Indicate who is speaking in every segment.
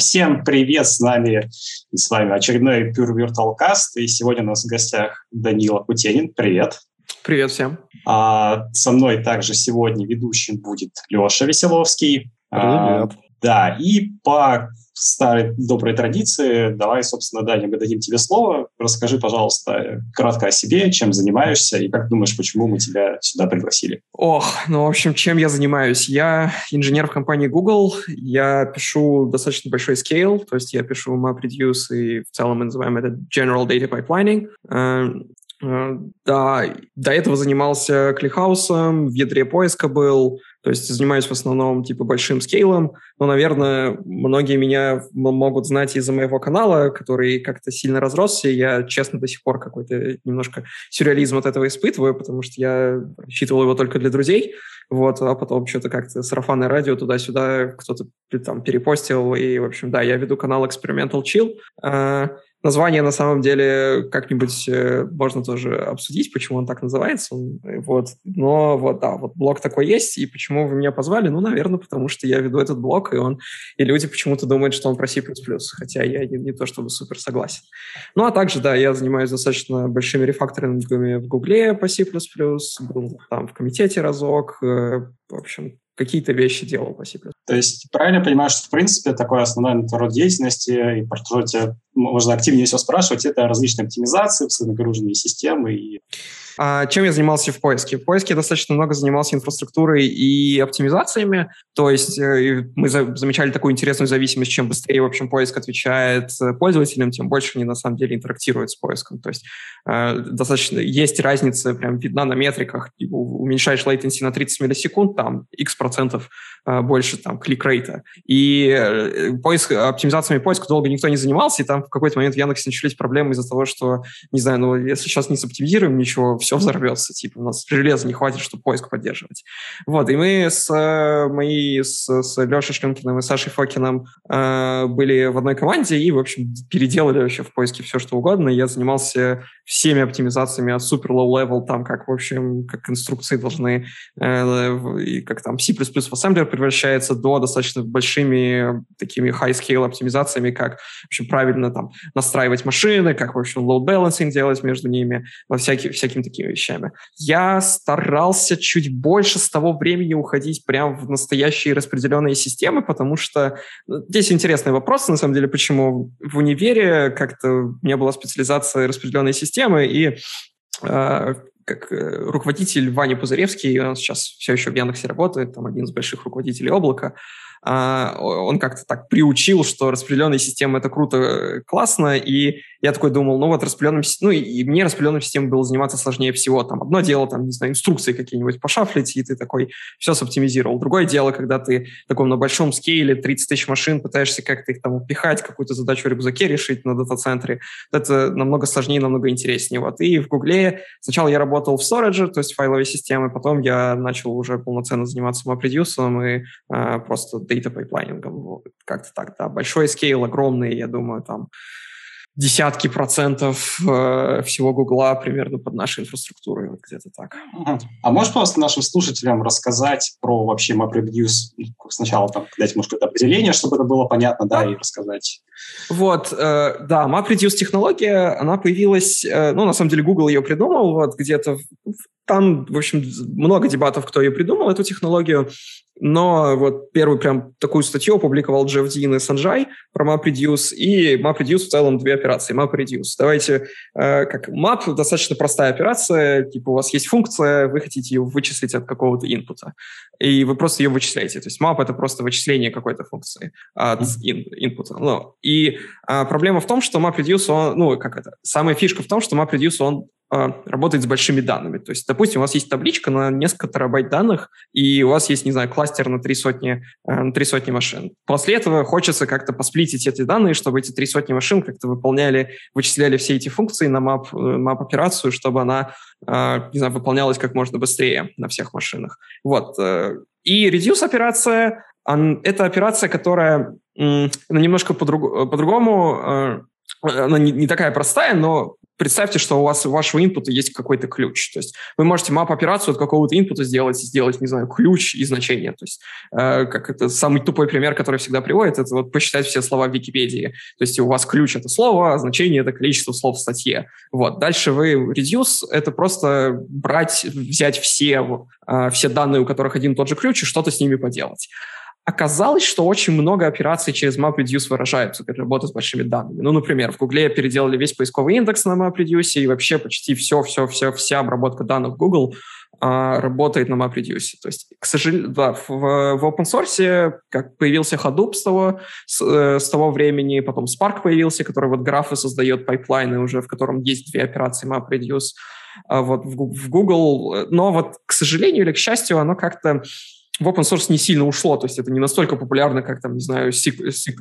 Speaker 1: Всем привет, с нами и с вами очередной Pure Virtual Cast, и сегодня у нас в гостях Данила Кутенин. Привет.
Speaker 2: Привет всем.
Speaker 1: А, со мной также сегодня ведущим будет Леша Веселовский.
Speaker 3: А, привет.
Speaker 1: А, да, и по старой доброй традиции, давай, собственно, Даня, мы дадим тебе слово. Расскажи, пожалуйста, кратко о себе, чем занимаешься и как думаешь, почему мы тебя сюда пригласили.
Speaker 2: Ох, ну, в общем, чем я занимаюсь? Я инженер в компании Google, я пишу достаточно большой scale, то есть я пишу MapReduce и в целом мы называем это General Data Pipelining. Э, э, да, до этого занимался кликхаусом, в ядре поиска был, то есть занимаюсь в основном типа большим скейлом, но, наверное, многие меня могут знать из-за моего канала, который как-то сильно разросся. Я, честно, до сих пор какой-то немножко сюрреализм от этого испытываю, потому что я рассчитывал его только для друзей, вот, а потом что-то как-то сарафанное радио туда-сюда кто-то там перепостил, и, в общем, да, я веду канал Experimental Chill, а, Название на самом деле как-нибудь э, можно тоже обсудить, почему он так называется. Э, вот. Но вот да, вот блог такой есть. И почему вы меня позвали? Ну, наверное, потому что я веду этот блог, и он и люди почему-то думают, что он про C++, хотя я не, не то чтобы супер согласен. Ну, а также, да, я занимаюсь достаточно большими рефакторингами в Гугле по C++, был там в комитете разок, э, в общем, какие-то вещи делал по C++.
Speaker 1: То есть правильно понимаешь, что в принципе такой основной род деятельности, и тебя можно активнее все спрашивать, это различные оптимизации, нагруженные системы и
Speaker 2: а, чем я занимался в поиске? В поиске я достаточно много занимался инфраструктурой и оптимизациями. То есть э, мы замечали такую интересную зависимость, чем быстрее, в общем, поиск отвечает э, пользователям, тем больше они на самом деле интерактируют с поиском. То есть э, достаточно есть разница, прям видна на метриках. Уменьшаешь latency на 30 миллисекунд, там x процентов больше там клик-рейта. И поиск, оптимизациями поиска долго никто не занимался, и там в какой-то момент в Яндексе начались проблемы из-за того, что, не знаю, ну, если сейчас не соптимизируем ничего, все взорвется, типа, у нас железа не хватит, чтобы поиск поддерживать. Вот, и мы с мои, с, с Лешей Шлюмкиным и Сашей Фокиным э, были в одной команде и, в общем, переделали вообще в поиске все, что угодно. Я занимался всеми оптимизациями от супер low level, там, как, в общем, как инструкции должны, э, и как там C++ в ассемблер превращается, до достаточно большими такими high-scale оптимизациями, как, в общем, правильно там настраивать машины, как, в общем, load balancing делать между ними, во всякие, всякими такими вещами. Я старался чуть больше с того времени уходить прямо в настоящие распределенные системы, потому что ну, здесь интересный вопрос, на самом деле, почему в универе как-то у меня была специализация распределенной системы, и э, как э, руководитель Ваня Пузыревский, он сейчас все еще в Яндексе работает, там один из больших руководителей облака, он как-то так приучил, что распределенная система это круто, э, классно, и я такой думал, ну вот распределенным, ну и мне распределенной системой было заниматься сложнее всего, там одно дело, там, не знаю, инструкции какие-нибудь пошафлить, и ты такой все соптимизировал. Другое дело, когда ты таком на большом скейле, 30 тысяч машин, пытаешься как-то их там упихать, какую-то задачу в рюкзаке решить на дата-центре, это намного сложнее, намного интереснее. Вот. И в Гугле сначала я работал в storage, то есть файловой системы, потом я начал уже полноценно заниматься MapReduce и э, просто data pipelining ом. Вот. Как-то так, да. Большой scale, огромный, я думаю, там десятки процентов э, всего Гугла примерно под нашей инфраструктурой, вот где-то так.
Speaker 1: А можешь просто нашим слушателям рассказать про вообще MapReduce? Сначала там дать, может, какое-то определение, чтобы это было понятно, да, и рассказать.
Speaker 2: Вот, э, да, MapReduce технология, она появилась, э, ну, на самом деле, Google ее придумал вот где-то в там, в общем, много дебатов, кто ее придумал, эту технологию. Но вот первую прям такую статью опубликовал Джефф Дин и Санджай про MapReduce, и MapReduce в целом две операции. MapReduce. Давайте, э, как Map достаточно простая операция, типа у вас есть функция, вы хотите ее вычислить от какого-то инпута, и вы просто ее вычисляете. То есть Map — это просто вычисление какой-то функции от ин, инпута. Ну, и э, проблема в том, что MapReduce, он, ну, как это, самая фишка в том, что MapReduce, он работает с большими данными. То есть, допустим, у вас есть табличка на несколько терабайт данных, и у вас есть, не знаю, кластер на три сотни, э, на три сотни машин. После этого хочется как-то посплитить эти данные, чтобы эти три сотни машин как-то выполняли, вычисляли все эти функции на map, э, map-операцию, чтобы она, э, не знаю, выполнялась как можно быстрее на всех машинах. Вот. И reduce-операция — это операция, которая немножко по-другому, она не, не такая простая, но представьте, что у вас у вашего инпута есть какой-то ключ. То есть вы можете мап-операцию от какого-то инпута сделать, сделать, не знаю, ключ и значение. То есть э, как это самый тупой пример, который всегда приводит, это вот посчитать все слова в Википедии. То есть у вас ключ — это слово, а значение — это количество слов в статье. Вот. Дальше вы reduce — это просто брать, взять все, э, все данные, у которых один и тот же ключ, и что-то с ними поделать. Оказалось, что очень много операций через MapReduce выражаются при работе с большими данными. Ну, например, в Гугле переделали весь поисковый индекс на MapReduce, и вообще почти все, все, все, вся обработка данных Google а, работает на MapReduce. То есть, к сожалению, да, в, в open source как появился Hadoop с того, с, э, с того времени, потом Spark появился, который вот графы создает, pipeline ы уже, в котором есть две операции MapReduce. А вот в, в Google, но вот, к сожалению или к счастью, оно как-то в open source не сильно ушло, то есть это не настолько популярно, как там, не знаю,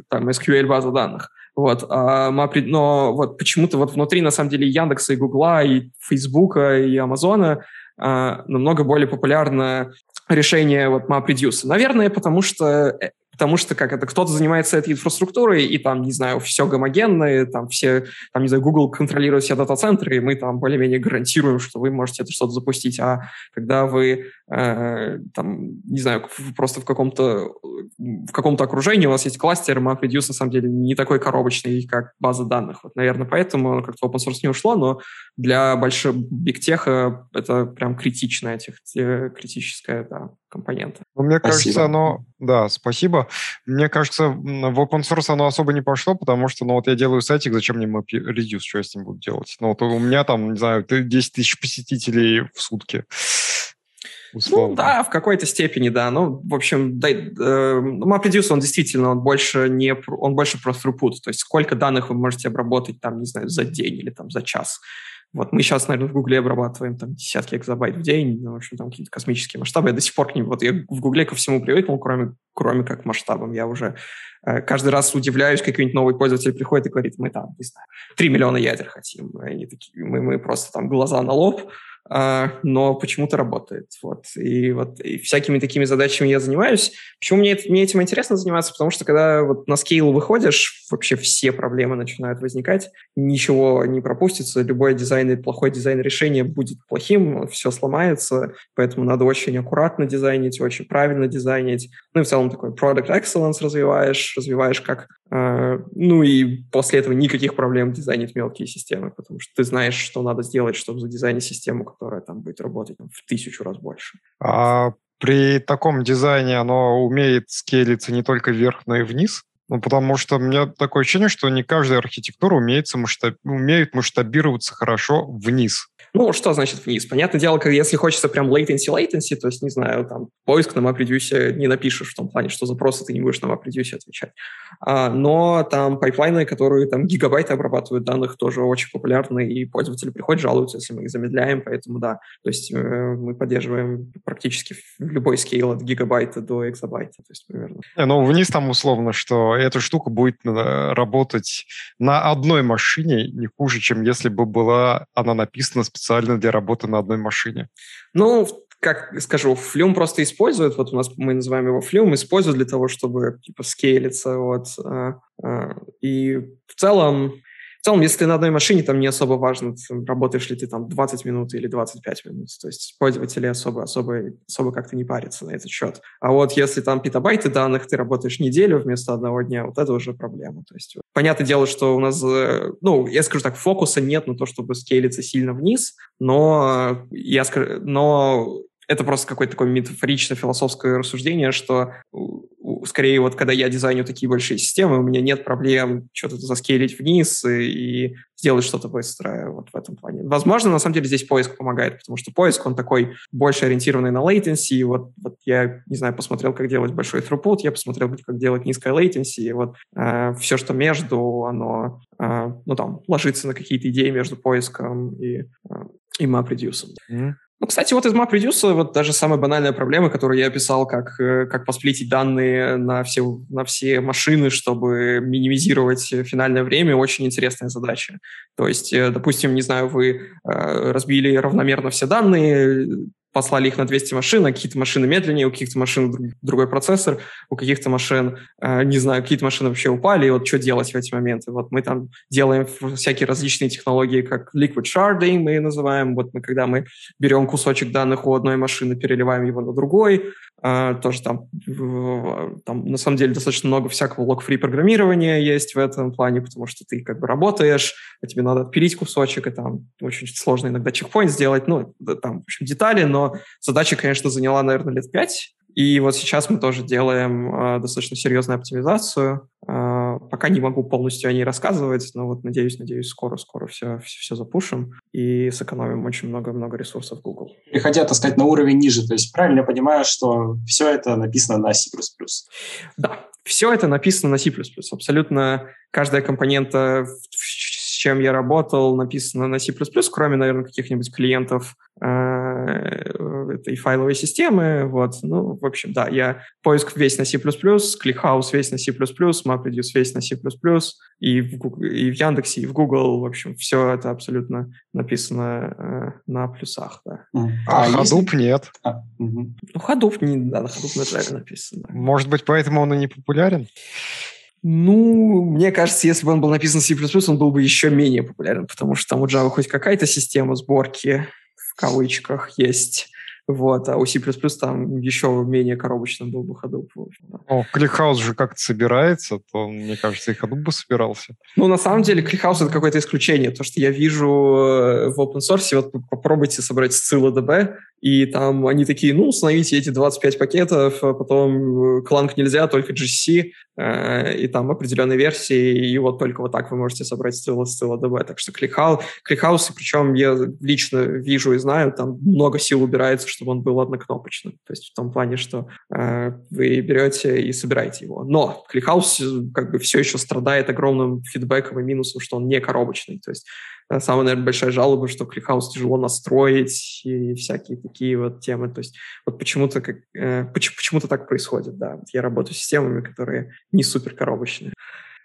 Speaker 2: там, SQL база данных. Вот, а, но вот почему-то вот внутри, на самом деле, Яндекса и Гугла, и Фейсбука, и Амазона а, намного более популярно решение вот MapReduce. Наверное, потому что э, потому что как это кто-то занимается этой инфраструктурой, и там, не знаю, все гомогенное, там все, там, не знаю, Google контролирует все дата-центры, и мы там более-менее гарантируем, что вы можете это что-то запустить. А когда вы, э, там, не знаю, просто в каком-то в каком-то окружении у вас есть кластер, MapReduce на самом деле не такой коробочный, как база данных. Вот, наверное, поэтому как-то open source не ушло, но для большого бигтеха это прям критичная, тех, критическая да, компонента.
Speaker 3: Ну, мне спасибо. кажется, оно... Да, спасибо. Мне кажется, в open source оно особо не пошло, потому что, ну, вот я делаю сайтик, зачем мне MapReduce, что я с ним буду делать? Ну, вот у меня там, не знаю, 10 тысяч посетителей в сутки.
Speaker 2: Условно. Ну да, в какой-то степени, да. Ну, в общем, да, э, MapReduce, он действительно, он больше не, он больше про throughput, то есть сколько данных вы можете обработать, там, не знаю, за день или там за час. Вот мы сейчас, наверное, в Гугле обрабатываем там десятки экзобайт в день, ну, в общем, там какие-то космические масштабы. Я до сих пор к ним, вот я в Гугле ко всему привыкнул, кроме, кроме как масштабам. Я уже э, каждый раз удивляюсь, какой-нибудь новый пользователь приходит и говорит, мы там, не знаю, 3 миллиона ядер хотим. И они такие, мы, мы просто там глаза на лоб, а, но почему-то работает. Вот. И вот и всякими такими задачами я занимаюсь. Почему мне, мне этим интересно заниматься? Потому что когда вот на скейл выходишь, вообще все проблемы начинают возникать, ничего не пропустится, любой дизайн плохой дизайн решения будет плохим, все сломается, поэтому надо очень аккуратно дизайнить, очень правильно дизайнить. Ну и в целом такой product excellence развиваешь, развиваешь как а, ну и после этого никаких проблем дизайнить мелкие системы, потому что ты знаешь, что надо сделать, чтобы задизайнить систему, которая там будет работать в тысячу раз больше.
Speaker 3: А при таком дизайне оно умеет scale иться не только вверх, но и вниз? Ну, потому что у меня такое ощущение, что не каждая архитектура умеет, масштаб... умеет масштабироваться хорошо вниз.
Speaker 2: Ну, что значит вниз? Понятное дело, если хочется прям latency, latency, то есть, не знаю, там, поиск на MapReduce не напишешь в том плане, что запросы ты не будешь на MapReduce отвечать. А, но там pipeline ы, которые там гигабайты обрабатывают данных, тоже очень популярны, и пользователи приходят, жалуются, если мы их замедляем, поэтому да, то есть э, мы поддерживаем практически любой scale от гигабайта до экзабайта, то есть примерно.
Speaker 3: Не, ну, вниз там условно, что эта штука будет э, работать на одной машине не хуже, чем если бы была она написана специально для работы на одной машине?
Speaker 2: Ну, как скажу, Flume просто использует, вот у нас мы называем его Flume, использует для того, чтобы типа скейлиться, вот, а, а, и в целом в целом, если ты на одной машине, там не особо важно, работаешь ли ты там 20 минут или 25 минут. То есть пользователи особо, особо, особо как-то не парятся на этот счет. А вот если там петабайты данных, ты работаешь неделю вместо одного дня, вот это уже проблема. То есть понятное дело, что у нас, э, ну, я скажу так, фокуса нет на то, чтобы скейлиться сильно вниз, но я скажу, но это просто какое-то такое метафорично-философское рассуждение, что скорее вот когда я дизайню такие большие системы, у меня нет проблем что-то заскейлить вниз и, и сделать что-то быстрое вот в этом плане. Возможно, на самом деле здесь поиск помогает, потому что поиск, он такой больше ориентированный на latency. Вот, вот я, не знаю, посмотрел, как делать большой throughput, я посмотрел, как делать низкое latency, и вот э, все, что между, оно, э, ну там, ложится на какие-то идеи между поиском и, э, и MapReduce. Mm-hmm. Ну, кстати, вот из MapReduce вот даже самая банальная проблема, которую я описал, как, э, как посплитить данные на все, на все машины, чтобы минимизировать финальное время, очень интересная задача. То есть, э, допустим, не знаю, вы э, разбили равномерно все данные, послали их на 200 машин, а какие-то машины медленнее, у каких-то машин другой процессор, у каких-то машин, э, не знаю, какие-то машины вообще упали, и вот что делать в эти моменты? Вот мы там делаем всякие различные технологии, как liquid sharding мы называем, вот мы, когда мы берем кусочек данных у одной машины, переливаем его на другой, тоже там, там на самом деле достаточно много всякого лог-фри программирования есть в этом плане, потому что ты как бы работаешь, а тебе надо отпилить кусочек, и там очень сложно иногда чекпоинт сделать, ну, там, в общем, детали, но задача, конечно, заняла, наверное, лет пять, и вот сейчас мы тоже делаем э, достаточно серьезную оптимизацию. Э, пока не могу полностью о ней рассказывать, но вот надеюсь, надеюсь, скоро-скоро все, все, все запушим и сэкономим очень много-много ресурсов Google.
Speaker 1: Переходя, так сказать, на уровень ниже, то есть правильно я понимаю, что все это написано на C++?
Speaker 2: Да, все это написано на C++. Абсолютно каждая компонента, с чем я работал, написано на C++, кроме, наверное, каких-нибудь клиентов э, этой файловой системы. Вот. Ну, в общем, да, я поиск весь на C++, ClickHouse весь на C++, MapReduce весь на C++, и в, Google, и в Яндексе, и в Google, в общем, все это абсолютно написано э, на плюсах, да.
Speaker 3: А, а Hadoop если... нет. А,
Speaker 2: угу. Ну, Hadoop не, да, на Hadoop на Java написано.
Speaker 3: Может быть, поэтому он и не популярен?
Speaker 2: Ну, мне кажется, если бы он был написан C++, он был бы еще менее популярен, потому что там у Java хоть какая-то система сборки в кавычках есть. Вот, а у C++ там еще менее коробочным был бы Hadoop.
Speaker 3: О, ClickHouse же как-то собирается, то, мне кажется, и Hadoop бы собирался.
Speaker 2: Ну, на самом деле, ClickHouse — это какое-то исключение. То, что я вижу э, в open source, вот попробуйте собрать ScyllaDB, и там они такие, ну, установите эти 25 пакетов, а потом кланк э, нельзя, только GC, э, и там определенные версии, и вот только вот так вы можете собрать Scilla, ScyllaDB. Так что ClickHouse, ClickHouse, причем я лично вижу и знаю, там много сил убирается, чтобы он был однокнопочным. То есть в том плане, что э, вы берете и собираете его. Но ClickHouse э, как бы все еще страдает огромным feedback ом и минусом, что он не коробочный. То есть Э, самая, наверное, большая жалоба, что ClickHouse тяжело настроить и всякие такие вот темы. То есть вот почему-то как, э, почему-то так происходит, да. Я работаю с системами, которые не супер коробочные.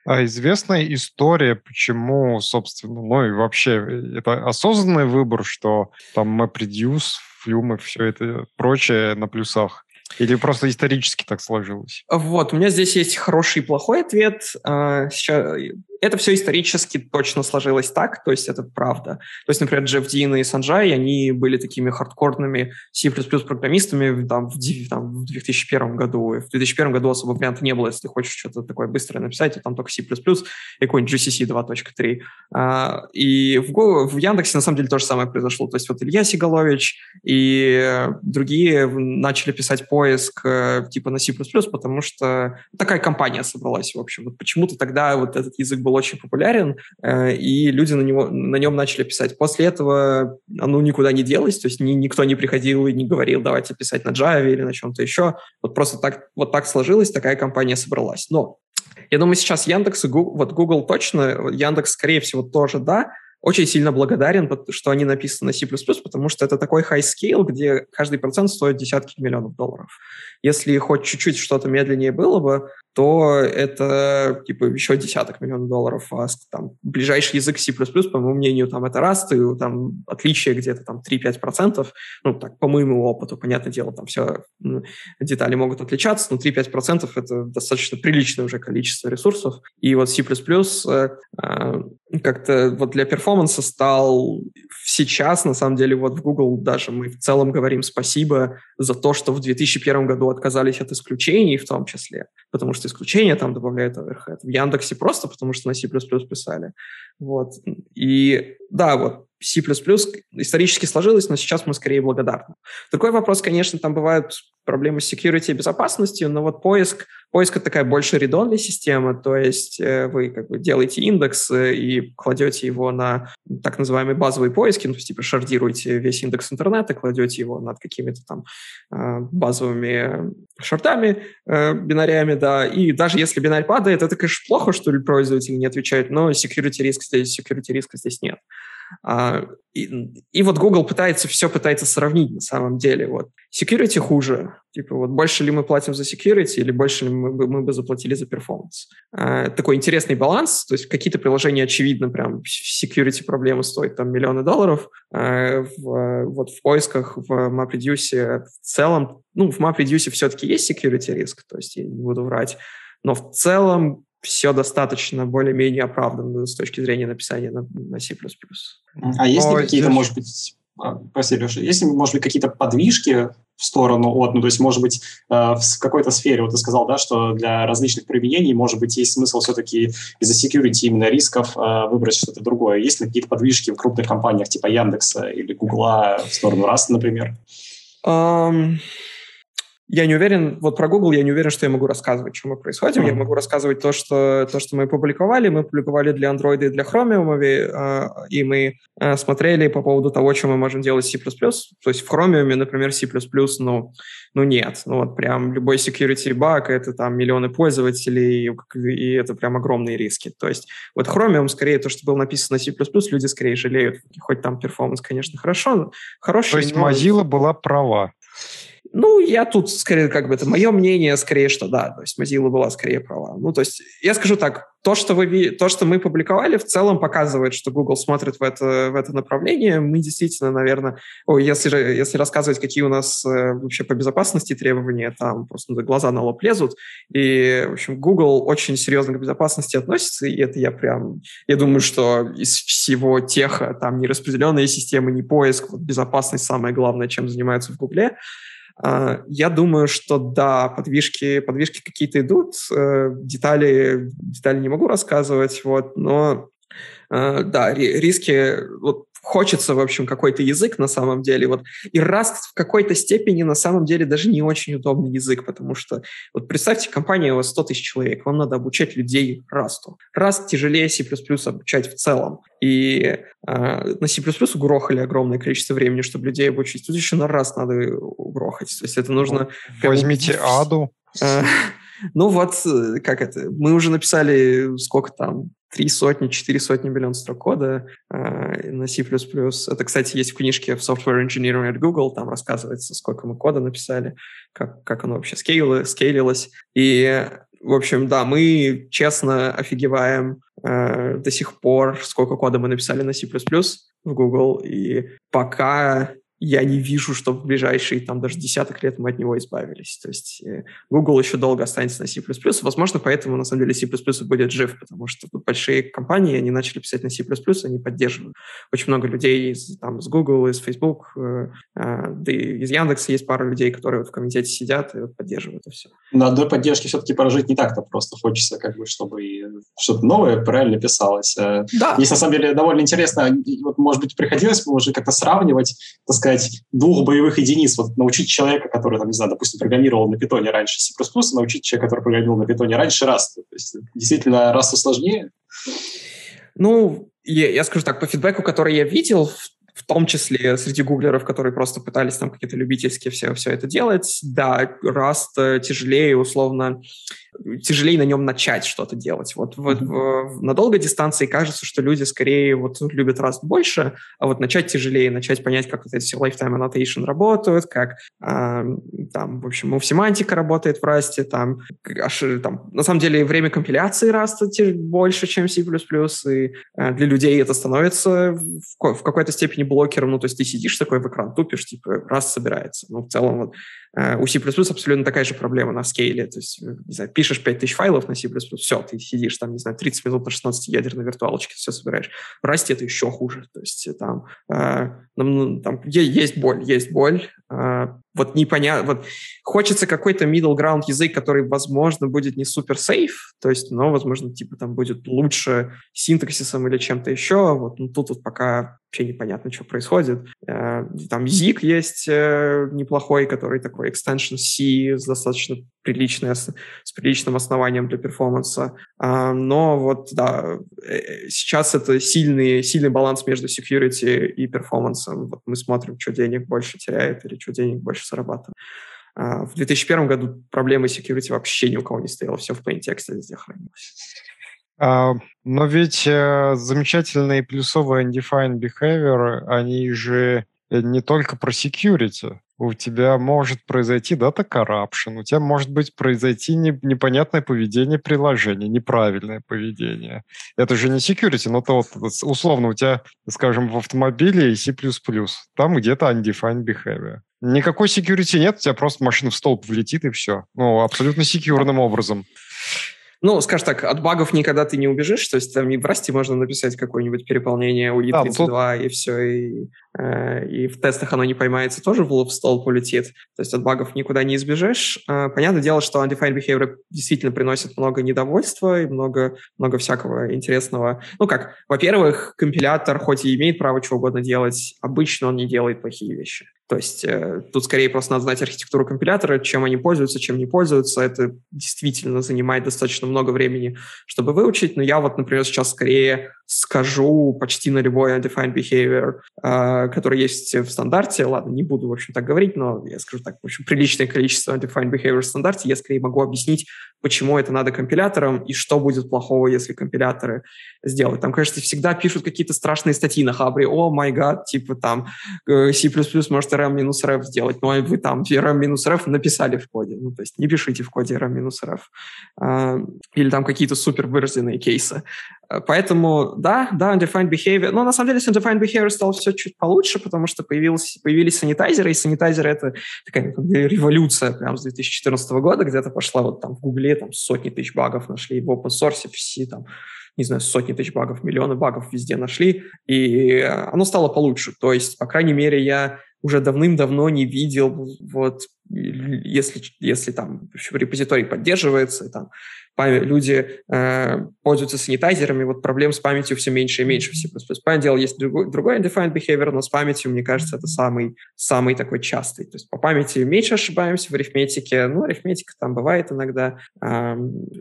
Speaker 3: А известная история, почему, собственно, ну и вообще, э, это осознанный выбор, что там MapReduce, Flume и все это прочее на плюсах? Или просто исторически так сложилось?
Speaker 2: Вот, у меня здесь есть хороший и плохой ответ. Сейчас это все исторически точно сложилось так, то есть это правда. То есть, например, Джефф Дин и Санджай, они были такими хардкорными C++ программистами там, в, там, в 2001 году. В 2001 году особо варианта не было, если хочешь что-то такое быстрое написать, то там только C++ и какой-нибудь GCC 2.3. А, и в, в Яндексе на самом деле то же самое произошло. То есть вот Илья Сигалович и другие начали писать поиск э, типа на C++, потому что такая компания собралась, в общем. Вот почему-то тогда вот этот язык был очень популярен, э, и люди на, него, на нем начали писать. После этого оно никуда не делось, то есть ни, никто не приходил и не говорил, давайте писать на Java или на чем-то еще. Вот просто так, вот так сложилось, такая компания собралась. Но я думаю, сейчас Яндекс и Google, вот Google точно, Яндекс, скорее всего, тоже да, очень сильно благодарен, что они написаны на C++, потому что это такой high scale, где каждый процент стоит десятки миллионов долларов. Если хоть чуть-чуть что-то медленнее было бы, то это типа еще десяток миллионов долларов. А там ближайший язык C++, по моему мнению, там это Rust, и там отличие где-то там 3-5%. Ну, так, по моему опыту, понятное дело, там все детали могут отличаться, но 3-5% это достаточно приличное уже количество ресурсов. И вот C++ э, э, как-то вот для перформанса стал сейчас, на самом деле, вот в Google даже мы в целом говорим спасибо за то, что в 2001 году отказались от исключений в том числе, потому что исключения там добавляют overhead. В Яндексе просто, потому что на C++ писали. Вот. И да, вот C++ исторически сложилось, но сейчас мы скорее благодарны. Такой вопрос, конечно, там бывают проблемы с security и безопасностью, но вот поиск, поиск это такая больше редонная система, то есть э, вы как бы делаете индекс э, и кладете его на так называемые базовые поиски, ну, то есть типа шардируете весь индекс интернета, кладете его над какими-то там э, базовыми шортами, бинарями, да, и даже если бинарь падает, это, конечно, плохо, что пользователь не отвечает, но security риск здесь, security риска здесь нет. А, и, и вот Google пытается, все пытается сравнить на самом деле. Вот security хуже. Типа вот больше ли мы платим за security или больше ли мы, мы бы заплатили за performance. Э, такой интересный баланс. То есть какие-то приложения, очевидно, прям security проблемы стоят там миллионы долларов. Э, в, вот в поисках, в MapReduce в целом, ну, в MapReduce все-таки есть security риск, то есть я не буду врать. Но в целом все достаточно более-менее оправданно с точки зрения написания на, на C++.
Speaker 1: А есть ли какие-то, может быть, а, прости, Леша, есть ли, может быть, какие-то подвижки в сторону от, ну, то есть, может быть, э, в какой-то сфере, вот ты сказал, да, что для различных применений, может быть, есть смысл все-таки из-за security именно рисков э, выбрать что-то другое. Есть ли какие-то подвижки в крупных компаниях типа Яндекса или Гугла в сторону Rust, например?
Speaker 2: Um, я не уверен, вот про Google я не уверен, что я могу рассказывать, что мы происходим. Mm-hmm. Я могу рассказывать то что, то, что мы публиковали. Мы публиковали для Android и для Chromium, э, и мы э, смотрели по поводу того, что мы можем делать C++. То есть в Chromium, например, C++, ну, ну нет. Ну вот прям любой security баг, это там миллионы пользователей, и это прям огромные риски. То есть вот Chromium, скорее, то, что было написано на C++, люди скорее жалеют. Хоть там перформанс, конечно, хорошо, хороший.
Speaker 3: То есть но... Mozilla была права.
Speaker 2: Ну, я тут скорее, как бы, это мое мнение, скорее, что да, то есть Mozilla была скорее права. Ну, то есть, я скажу так, то, что, вы, то, что мы публиковали, в целом показывает, что Google смотрит в это, в это направление. Мы действительно, наверное, ой, если, если рассказывать, какие у нас э, вообще по безопасности требования, там просто ну, глаза на лоб лезут. И, в общем, Google очень серьезно к безопасности относится, и это я прям, я думаю, что из всего теха, там, не распределенные системы, не поиск, вот безопасность самое главное, чем занимаются в Гугле. А, я думаю, что да, подвижки, подвижки какие-то идут, э, детали, детали не могу рассказывать, вот, но да, риски, вот хочется, в общем, какой-то язык на самом деле. Вот. И Rust в какой-то степени на самом деле даже не очень удобный язык, потому что вот представьте, компания у вас 100 тысяч человек, вам надо обучать людей Rust. Rust тяжелее C++ обучать в целом. И э, на C++ угрохали огромное количество времени, чтобы людей обучить. Тут еще на Rust надо угрохать. То есть это нужно...
Speaker 3: Возьмите аду.
Speaker 2: Э, ну вот, э, как это, мы уже написали сколько там, три сотни, четыре сотни миллионов строк кода э, на C++. Это, кстати, есть в книжке в Software Engineering at Google, там рассказывается, сколько мы кода написали, как, как оно вообще скейлилось, скейлилось. И, в общем, да, мы честно офигеваем э, до сих пор, сколько кода мы написали на C++ в Google, и пока я не вижу, что в ближайшие там даже десяток лет мы от него избавились. То есть э, Google еще долго останется на C++. Возможно, поэтому на самом деле C++ будет жив, потому что тут большие компании, они начали писать на C++, они поддерживают. Очень много людей из, там, с Google, из Facebook, э, э, да и из Яндекса есть пара людей, которые вот в комитете сидят и вот поддерживают это все.
Speaker 1: На одной поддержке все-таки прожить не так-то просто. Хочется, как бы, чтобы что-то новое правильно писалось. Э, да. Есть, на самом деле, довольно интересно, вот, может быть, приходилось бы уже как-то сравнивать, так сказать, сказать, двух боевых единиц. Вот научить человека, который, там, не знаю, допустим, программировал на питоне раньше C++, научить человека, который программировал на питоне раньше Rust. То есть действительно Rust сложнее?
Speaker 2: Ну, я, я скажу так, по фидбэку, который я видел, в том числе среди гуглеров, которые просто пытались там какие-то любительские все, все это делать. Да, Rust э, тяжелее, условно, тяжелее на нем начать что-то делать. Вот, вот в, на долгой дистанции кажется, что люди скорее вот любят Rust больше, а вот начать тяжелее, начать понять, как вот эти все lifetime annotation работают, как э, там, в общем, семантика работает в Rust, там, аж, там, на самом деле время компиляции Rust больше, чем C++, и э, для людей это становится в, в какой-то степени блокером, ну, то есть ты сидишь такой в экран, тупишь, типа, Rust собирается. Ну, в целом, вот, у C++ абсолютно такая же проблема на скейле, то есть, не знаю, пишешь 5000 файлов на C++, все, ты сидишь там, не знаю, 30 минут на 16 ядерной виртуалочке, все собираешь. В Rust это еще хуже, то есть там, э, ну, там есть боль, есть боль, э, вот непонятно, вот хочется какой-то middle ground язык, который, возможно, будет не супер сейф, то есть, но, возможно, типа там будет лучше синтаксисом или чем-то еще, вот, ну, тут вот пока вообще непонятно, что происходит. Э, там ZIG есть э, неплохой, который такой extension C с достаточно приличной, с приличным основанием для перформанса. А, но вот, да, э, сейчас это сильный, сильный баланс между security и перформансом. Вот мы смотрим, что денег больше теряет или что денег больше зарабатывает. А, в 2001 году проблемы security вообще ни у кого не стояло, все в plain тексте везде хранилось.
Speaker 3: А, но ведь э, замечательные плюсовые undefined behavior, они же не только про security. У тебя может произойти дата corruption, у тебя может быть произойти не, непонятное поведение приложения, неправильное поведение. Это же не security, но то вот, условно у тебя, скажем, в автомобиле C++, там где-то undefined behavior. Никакой security нет, у тебя просто машина в столб влетит и все. Ну, абсолютно секьюрным образом.
Speaker 2: Ну, скажем так, от багов никогда ты не убежишь, то есть там не в Расте можно написать какое-нибудь переполнение у E32, да, и все, и, э, и в тестах оно не поймается, тоже в лоб стол полетит. То есть от багов никуда не избежишь. Э, понятное дело, что undefined behavior действительно приносит много недовольства и много, много всякого интересного. Ну как, во-первых, компилятор хоть и имеет право чего угодно делать, обычно он не делает плохие вещи. То есть э, тут скорее просто надо знать архитектуру компилятора, чем они пользуются, чем не пользуются. Это действительно занимает достаточно много времени, чтобы выучить. Но я вот, например, сейчас скорее скажу почти на любой undefined behavior, э, который есть в стандарте. Ладно, не буду, в общем, так говорить, но я скажу так, в общем, приличное количество undefined behavior в стандарте. Я скорее могу объяснить, почему это надо компиляторам и что будет плохого, если компиляторы сделают. Там, конечно, всегда пишут какие-то страшные статьи на Хабре. О, май гад, типа там э, C++ может rm-ref сделать, но вы там rm-ref написали в коде. Ну, то есть не пишите в коде rm-ref. А, или там какие-то супер выраженные кейсы. А, поэтому, да, да, undefined behavior. Но на самом деле с undefined behavior стало все чуть получше, потому что появилось, появились санитайзеры, и санитайзеры — это такая революция прямо с 2014 года, где-то пошла вот там в Гугле, там сотни тысяч багов нашли, в open source все там не знаю, сотни тысяч багов, миллионы багов везде нашли, и оно стало получше. То есть, по крайней мере, я уже давным-давно не видел, вот, если, если там репозиторий поддерживается, там, люди э, пользуются санитайзерами, вот проблем с памятью все меньше и меньше в C++. Понятное дело, есть другой, другой undefined behavior, но с памятью, мне кажется, это самый, самый такой частый. То есть по памяти меньше ошибаемся, в арифметике, ну, арифметика там бывает иногда. Э,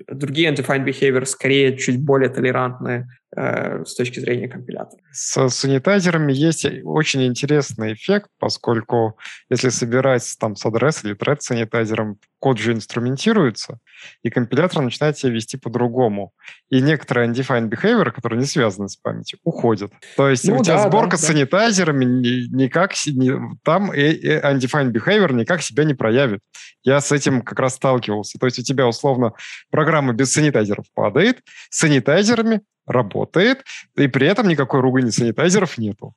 Speaker 2: другие undefined behavior скорее чуть более толерантные э, с точки зрения компилятора.
Speaker 3: С санитайзерами есть очень интересный эффект, поскольку если собирать там с адрес или thread санитайзером, код же инструментируется, и компилятор начинает себя вести по-другому. И некоторые undefined behavior, которые не связаны с памятью, уходят. То есть ну, у тебя да, сборка да, с да. санитайзерами никак... Не, там undefined behavior никак себя не проявит. Я с этим как раз сталкивался. То есть у тебя условно программа без санитайзеров падает, с санитайзерами работает, и при этом никакой ругани санитайзеров нету.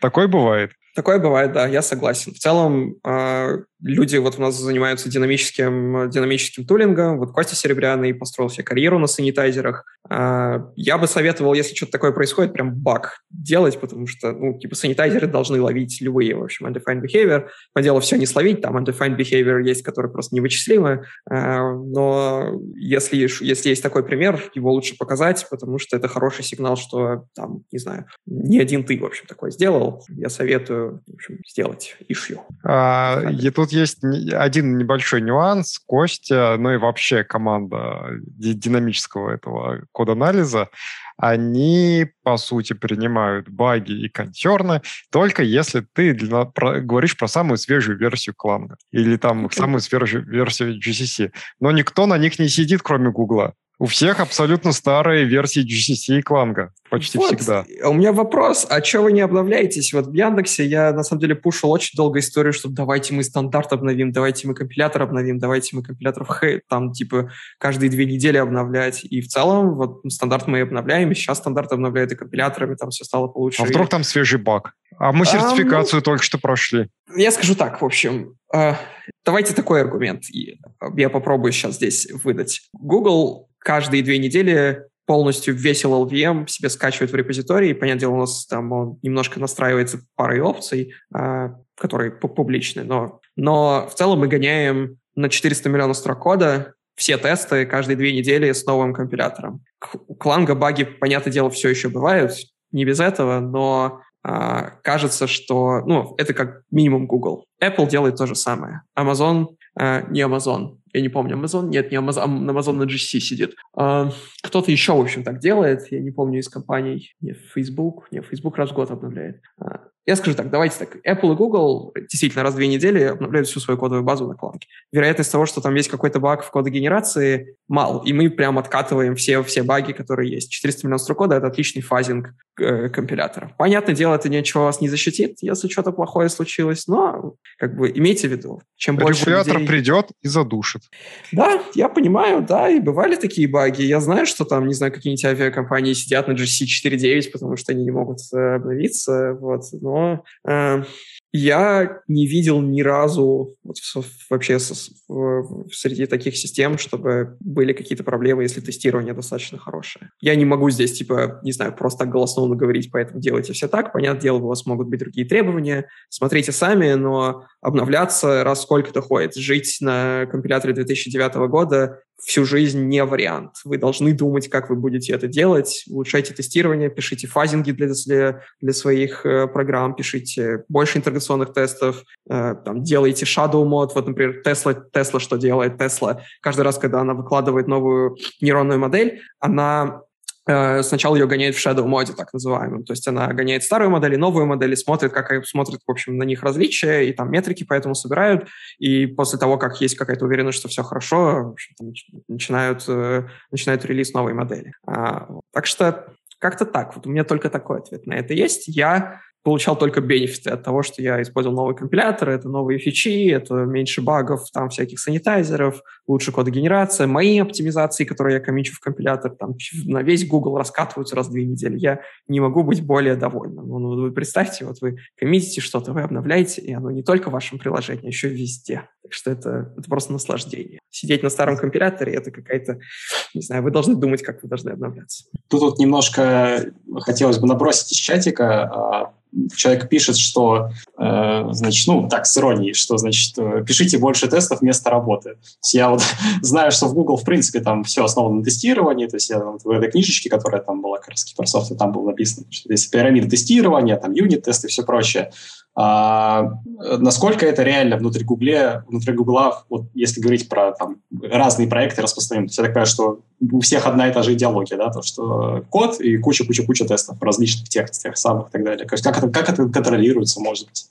Speaker 3: Такое бывает.
Speaker 2: Такое бывает, да, я согласен. В целом, э, люди вот у нас занимаются динамическим, динамическим тулингом. Вот Костя Серебряный построил себе карьеру на санитайзерах. Э, я бы советовал, если что-то такое происходит, прям баг делать, потому что, ну, типа, санитайзеры должны ловить любые, в общем, undefined behavior. По делу все не словить, там undefined behavior есть, которые просто невычислимы. Э, но если, если есть такой пример, его лучше показать, потому что это хороший сигнал, что там, не знаю, не один ты, в общем, такое сделал. Я советую в общем, сделать ишью.
Speaker 3: А, и тут есть один небольшой нюанс. Костя, ну и вообще команда динамического этого код-анализа, они, по сути, принимают баги и консерны только если ты для, про, говоришь про самую свежую версию Кланга или там okay. самую свежую версию GCC. Но никто на них не сидит, кроме Гугла. У всех абсолютно старые версии GCC и Кланга. Почти вот. всегда.
Speaker 2: У меня вопрос, а что вы не обновляетесь? Вот в Яндексе я, на самом деле, пушил очень долго историю, что давайте мы стандарт обновим, давайте мы компилятор обновим, давайте мы компилятор в хей, там, типа, каждые две недели обновлять. И в целом, вот, стандарт мы обновляем, и сейчас стандарт обновляют и компиляторами, там все стало получше.
Speaker 3: А вдруг там свежий баг? А мы сертификацию а, ну, только что прошли.
Speaker 2: Я скажу так, в общем, э, давайте такой аргумент. Я попробую сейчас здесь выдать. Google каждые две недели полностью весь LLVM себе скачивает в репозитории. Понятное дело, у нас там он немножко настраивается парой опций, э, которые публичны, но, но в целом мы гоняем на 400 миллионов строк кода все тесты каждые две недели с новым компилятором. У Кланга баги, понятное дело, все еще бывают, не без этого, но э, кажется, что ну, это как минимум Google. Apple делает то же самое. Amazon, э, не Amazon, я не помню, Amazon, нет, не Amazon, Amazon на GC сидит. А, кто-то еще, в общем, так делает, я не помню из компаний, не Facebook, не Facebook раз в год обновляет. А, я скажу так, давайте так, Apple и Google действительно раз в две недели обновляют всю свою кодовую базу на кланке. Вероятность того, что там есть какой-то баг в кодогенерации, мал, и мы прям откатываем все, все баги, которые есть. 400 миллионов строк кода — это отличный фазинг компилятора. Понятное дело, это ничего вас не защитит, если что-то плохое случилось, но как бы имейте в виду, чем больше
Speaker 3: Регулятор
Speaker 2: людей...
Speaker 3: придет и задушит.
Speaker 2: Да, я понимаю, да, и бывали такие баги. Я знаю, что там, не знаю, какие-нибудь авиакомпании сидят на GC 4.9, потому что они не могут э, обновиться, вот, но... Э, я не видел ни разу вот, вообще в, среди таких систем, чтобы были какие-то проблемы, если тестирование достаточно хорошее. Я не могу здесь, типа, не знаю, просто так голословно говорить, поэтому делайте все так. Понятное дело, у вас могут быть другие требования. Смотрите сами, но обновляться раз сколько-то ходит. Жить на компиляторе 2009 года всю жизнь не вариант. Вы должны думать, как вы будете это делать, улучшайте тестирование, пишите фазинги для, для, для своих э, программ, пишите больше интеграционных тестов, э, там, делайте shadow мод. Вот, например, Tesla, Tesla что делает? Tesla каждый раз, когда она выкладывает новую нейронную модель, она сначала ее гоняет в shadow моде, так называемом. То есть она гоняет старую модель и новую модель, и смотрит, как смотрит, в общем, на них различия, и там метрики поэтому собирают. И после того, как есть какая-то уверенность, что все хорошо, начинают, э, начинают релиз новой модели. А, так что как-то так. Вот у меня только такой ответ на это есть. Я получал только бенефиты от того, что я использовал новый компилятор, это новые фичи, это меньше багов, там всяких санитайзеров, лучше кодогенерация, мои оптимизации, которые я комичу в компилятор, там на весь Google раскатываются раз в две недели. Я не могу быть более довольным. Ну, ну, вы представьте, вот вы коммитите что-то, вы обновляете, и оно не только в вашем приложении, а еще везде. Так что это, это просто наслаждение. Сидеть на старом компиляторе — это какая-то, не знаю, вы должны думать, как вы должны обновляться.
Speaker 1: Тут вот немножко хотелось бы набросить из чатика а, человек пишет, что, значит, ну, так, с иронией, что, значит, э, пишите больше тестов вместо работы. То есть я вот знаю, что в Google, в принципе, там все основано на тестировании, то есть я вот, в этой книжечке, которая там была, как раз там было написано, что здесь пирамида тестирования, там юнит-тесты и все прочее. А, насколько это реально внутри Гугле, внутри Гугла, вот если говорить про там, разные проекты распространены, то есть я так понимаю, что у всех одна и та же идеология, да, то, что код и куча-куча-куча тестов различных тех, тех самых и так далее. Как это, как это контролируется, может быть?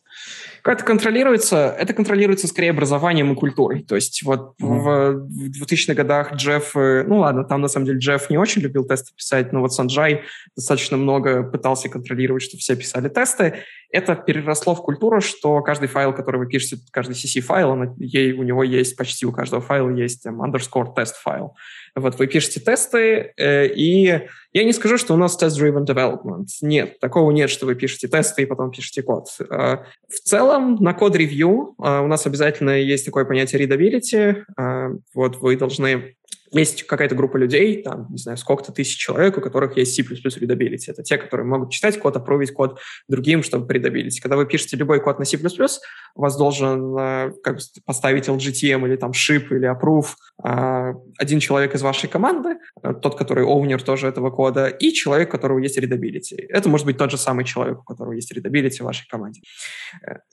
Speaker 2: Как это контролируется? Это контролируется скорее образованием и культурой. То есть вот mm-hmm. в, в 2000-х годах Джефф, э, ну ладно, там на самом деле Джефф не очень любил тесты писать, но вот Санджай достаточно много пытался контролировать, что все писали тесты. Это переросло в культуру, что каждый файл, который вы пишете, каждый CC-файл, он, ей, у него есть, почти у каждого файла есть там, underscore test файл. Вот вы пишете тесты, э, и я не скажу, что у нас test-driven development. Нет, такого нет, что вы пишете тесты и потом пишете код. Э, в целом, на код-ревью э, у нас обязательно есть такое понятие readability. Э, вот вы должны есть какая-то группа людей, там, не знаю, сколько-то тысяч человек, у которых есть C++ readability. Это те, которые могут читать код, опровить код другим, чтобы readability. Когда вы пишете любой код на C++, у вас должен э, как бы поставить LGTM или там ship или approve э, один человек из вашей команды, э, тот, который owner тоже этого кода, и человек, у которого есть readability. Это может быть тот же самый человек, у которого есть readability в вашей команде.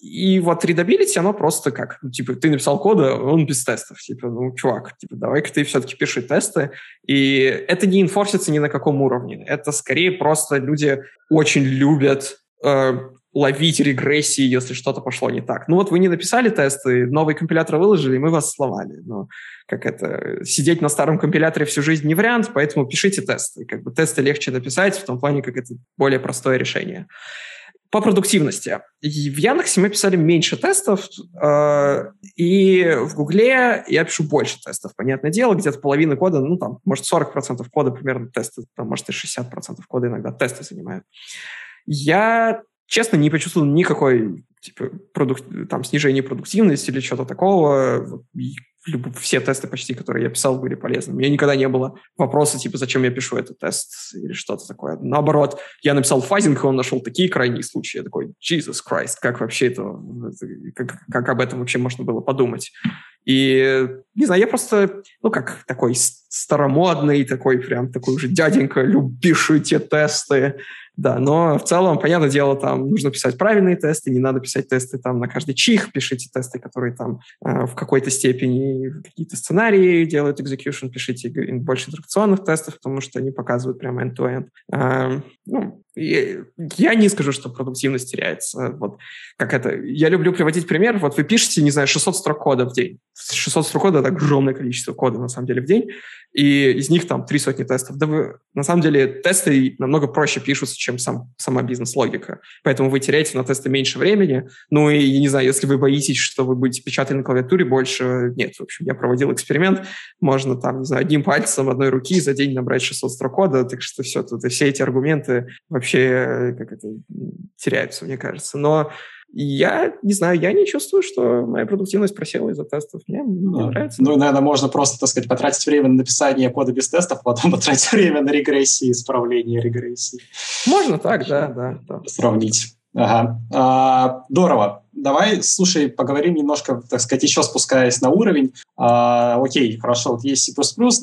Speaker 2: И вот readability, оно просто как, ну, типа, ты написал кода, он без тестов. Типа, ну, чувак, типа, давай-ка ты все-таки пиши тесты. И это не инфорсится ни на каком уровне. Это скорее просто люди очень любят э, ловить регрессии, если что-то пошло не так. Ну вот вы не написали тесты, новый компилятор выложили, и мы вас сломали. Но как это, сидеть на старом компиляторе всю жизнь не вариант, поэтому пишите тесты. Как бы тесты легче написать, в том плане, как это более простое решение. По продуктивности. В Яндексе мы писали меньше тестов, э, и в Гугле я пишу больше тестов. Понятное дело, где-то половина кода, ну там, может, 40% кода примерно тесты, там, может, и 60% кода иногда тесты занимают. Я, честно, не почувствовал никакой типа, продук... там, снижения продуктивности или что-то такого все тесты почти, которые я писал, были полезны. У меня никогда не было вопроса, типа, зачем я пишу этот тест или что-то такое. Наоборот, я написал фазинг, и он нашел такие крайние случаи. Я такой, Jesus Christ, как вообще это, как, как об этом вообще можно было подумать? И, не знаю, я просто, ну, как такой старомодный, такой прям такой уже дяденька, любивший те тесты, да, но в целом, понятное дело, там нужно писать правильные тесты, не надо писать тесты там на каждый чих, пишите тесты, которые там э, в какой-то степени какие-то сценарии делают execution, пишите больше интеракционных тестов, потому что они показывают прямо end-to-end. Э, ну, я не скажу, что продуктивность теряется. Вот как это. Я люблю приводить пример. Вот вы пишете, не знаю, 600 строк кода в день. 600 строк кода — это огромное количество кода, на самом деле, в день. И из них там три сотни тестов. Да вы, на самом деле, тесты намного проще пишутся, чем сам, сама бизнес-логика. Поэтому вы теряете на тесты меньше времени. Ну и, не знаю, если вы боитесь, что вы будете печатать на клавиатуре больше, нет. В общем, я проводил эксперимент. Можно там, не знаю, одним пальцем одной руки за день набрать 600 строк кода. Так что все, тут все эти аргументы вообще э, как это, теряются, мне кажется. Но я не знаю, я не чувствую, что моя продуктивность просела из-за тестов. Мне, ну, нравится.
Speaker 1: Ну, наверное, можно просто, так сказать, потратить время на написание кода без тестов, а потом потратить время на регрессии, исправление регрессии.
Speaker 2: Можно так, да, да. да.
Speaker 1: Сравнить. Ага. А, здорово. Давай, слушай, поговорим немножко, так сказать, еще спускаясь на уровень. А, окей, хорошо, вот есть C++,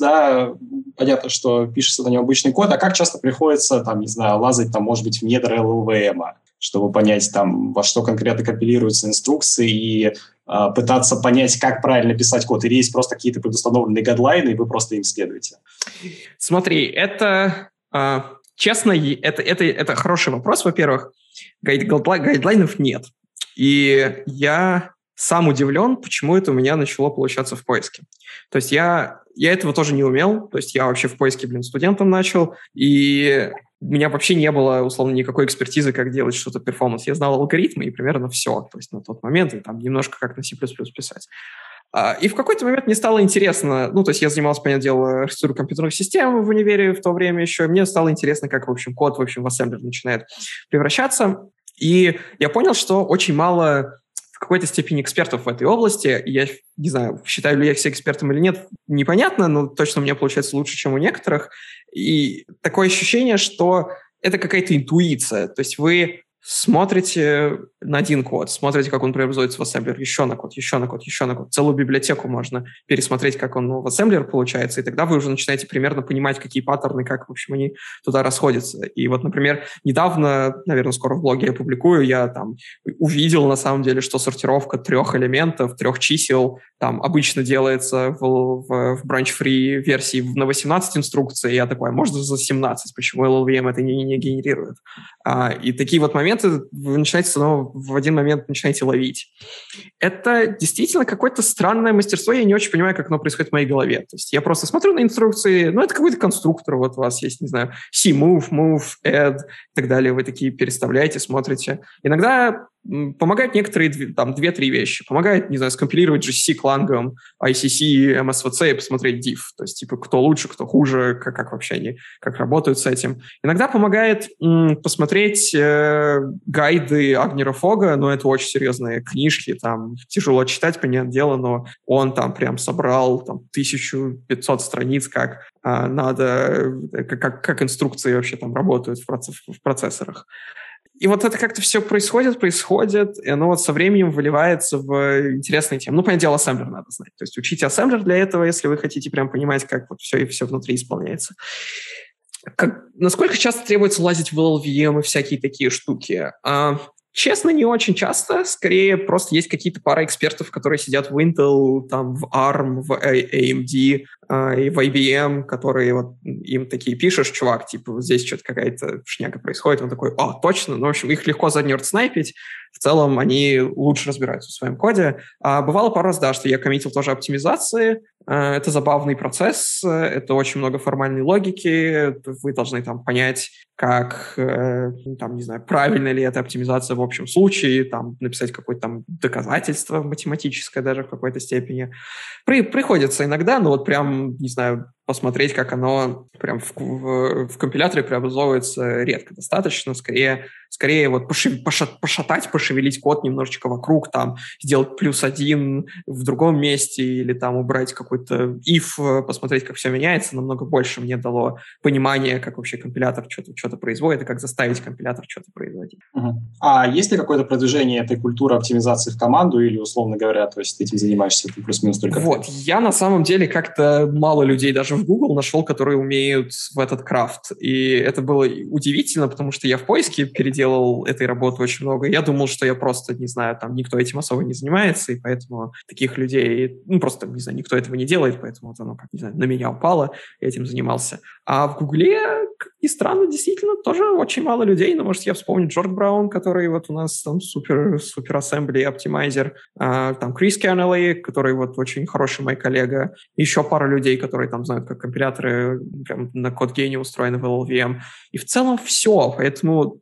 Speaker 1: да, понятно, что пишется на нем обычный код, а как часто приходится, там, не знаю, лазать, там, может быть, в недра LLVM, чтобы понять, там, во что конкретно компилируются инструкции и а, пытаться понять, как правильно писать код? Или есть просто какие-то предустановленные guideline ы, и вы просто им следуете?
Speaker 2: Смотри, это... А, честно, это, это, это хороший вопрос, во-первых. Guide, guideline ов нет. И я сам удивлен, почему это у меня начало получаться в поиске. То есть я, я этого тоже не умел, то есть я вообще в поиске, блин, студентом начал, и у меня вообще не было, условно, никакой экспертизы, как делать что-то performance. Я знал алгоритмы и примерно все, то есть на тот момент, и там немножко как на C++ писать. А, и в какой-то момент мне стало интересно, ну, то есть я занимался, понятное дело, архитектурой компьютерных систем в универе в то время еще, и мне стало интересно, как, в общем, код, в общем, в ассемблер начинает превращаться. И я понял, что очень мало в какой-то степени экспертов в этой области. Я не знаю, считаю ли я все экспертом или нет, непонятно, но точно у меня получается лучше, чем у некоторых. И такое ощущение, что это какая-то интуиция. То есть вы смотрите на один код, смотрите, как он преобразуется в ассемблер, еще на код, еще на код, еще на код. Целую библиотеку можно пересмотреть, как он в ассемблер получается, и тогда вы уже начинаете примерно понимать, какие паттерны, как, в общем, они туда расходятся. И вот, например, недавно, наверное, скоро в блоге я публикую, я там увидел, на самом деле, что сортировка трех элементов, трех чисел там обычно делается в, в, в branch-free версии на 18 инструкций, и я такой, а можно за 17, почему LLVM это не, не генерирует? А, и такие вот моменты вы начинаете снова в один момент начинаете ловить. Это действительно какое-то странное мастерство, я не очень понимаю, как оно происходит в моей голове. То есть я просто смотрю на инструкции, ну, это какой-то конструктор, вот у вас есть, не знаю, C-move, move, add и так далее, вы такие переставляете, смотрите. Иногда Помогают некоторые, там, две-три вещи. Помогает, не знаю, скомпилировать GC клангом ICC, MSVC и посмотреть diff. То есть, типа, кто лучше, кто хуже, как, как вообще они, как работают с этим. Иногда помогает м, посмотреть э, гайды Агнера Фога, но это очень серьезные книжки, там, тяжело читать, понятное дело, но он там прям собрал там 1500 страниц, как э, надо, как, как инструкции вообще там работают в, процесс, в процессорах. И вот это как-то все происходит, происходит, и оно вот со временем выливается в интересные темы. Ну, понятное дело, ассемблер надо знать. То есть учите ассемблер для этого, если вы хотите прям понимать, как вот все и все внутри исполняется. Как, насколько часто требуется лазить в LLVM и всякие такие штуки? А, Честно, не очень часто. Скорее, просто есть какие-то пара экспертов, которые сидят в Intel, там, в ARM, в AMD э, и в IBM, которые вот им такие пишешь, чувак, типа, вот здесь что-то какая-то шняга происходит. Он такой, о, точно. Ну, в общем, их легко занерд снайпить. В целом, они лучше разбираются в своем коде. А бывало пару раз, да, что я коммитил тоже оптимизации. Э, это забавный процесс, это очень много формальной логики. Вы должны там понять, как, э, там, не знаю, правильно ли эта оптимизация в общем случае, там, написать какое-то там доказательство математическое даже в какой-то степени. При, приходится иногда, но вот прям, не знаю, посмотреть, как оно прям в, в, в компиляторе преобразовывается редко достаточно. Скорее, скорее вот пошив, пошат, пошатать, пошевелить код немножечко вокруг, там, сделать плюс один в другом месте или там убрать какой-то if, посмотреть, как все меняется, намного больше мне дало понимание, как вообще компилятор что-то что производит и как заставить компилятор что-то производить.
Speaker 1: Uh-huh. А есть ли какое-то продвижение этой культуры оптимизации в команду или, условно говоря, то есть ты этим занимаешься, ты плюс-минус только
Speaker 2: Вот, я на самом деле как-то мало людей даже в Google нашел, которые умеют в этот крафт. И это было удивительно, потому что я в поиске переделал этой работы очень много. Я думал, что я просто, не знаю, там никто этим особо не занимается, и поэтому таких людей, ну, просто, не знаю, никто этого не делает, поэтому вот оно, как, не знаю, на меня упало, я этим занимался. А в Гугле и странно, действительно, тоже очень мало людей. Но, может, я вспомню Джордж Браун, который вот у нас там супер, супер ассембли оптимайзер. А, там Крис Кеннелли, который вот очень хороший мой коллега. Еще пара людей, которые там знают, как компиляторы прям на код гене устроены в LLVM. И в целом все. Поэтому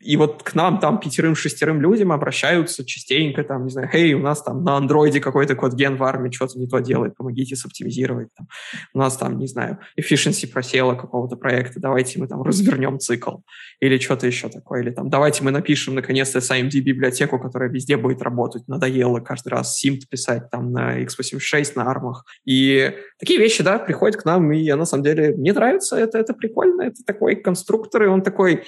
Speaker 2: и вот к нам там пятерым-шестерым людям обращаются частенько, там, не знаю, «Эй, у нас там на андроиде какой-то код-ген в армии что-то не то делает, помогите соптимизировать». Там. У нас там, не знаю, efficiency просела какого-то проекта, давайте мы там развернем цикл или что-то еще такое. Или там давайте мы напишем наконец-то SIMD-библиотеку, которая везде будет работать. Надоело каждый раз SIMD писать там на x86, на армах. И такие вещи, да, приходят к нам, и на самом деле мне нравится, это, это прикольно, это такой конструктор, и он такой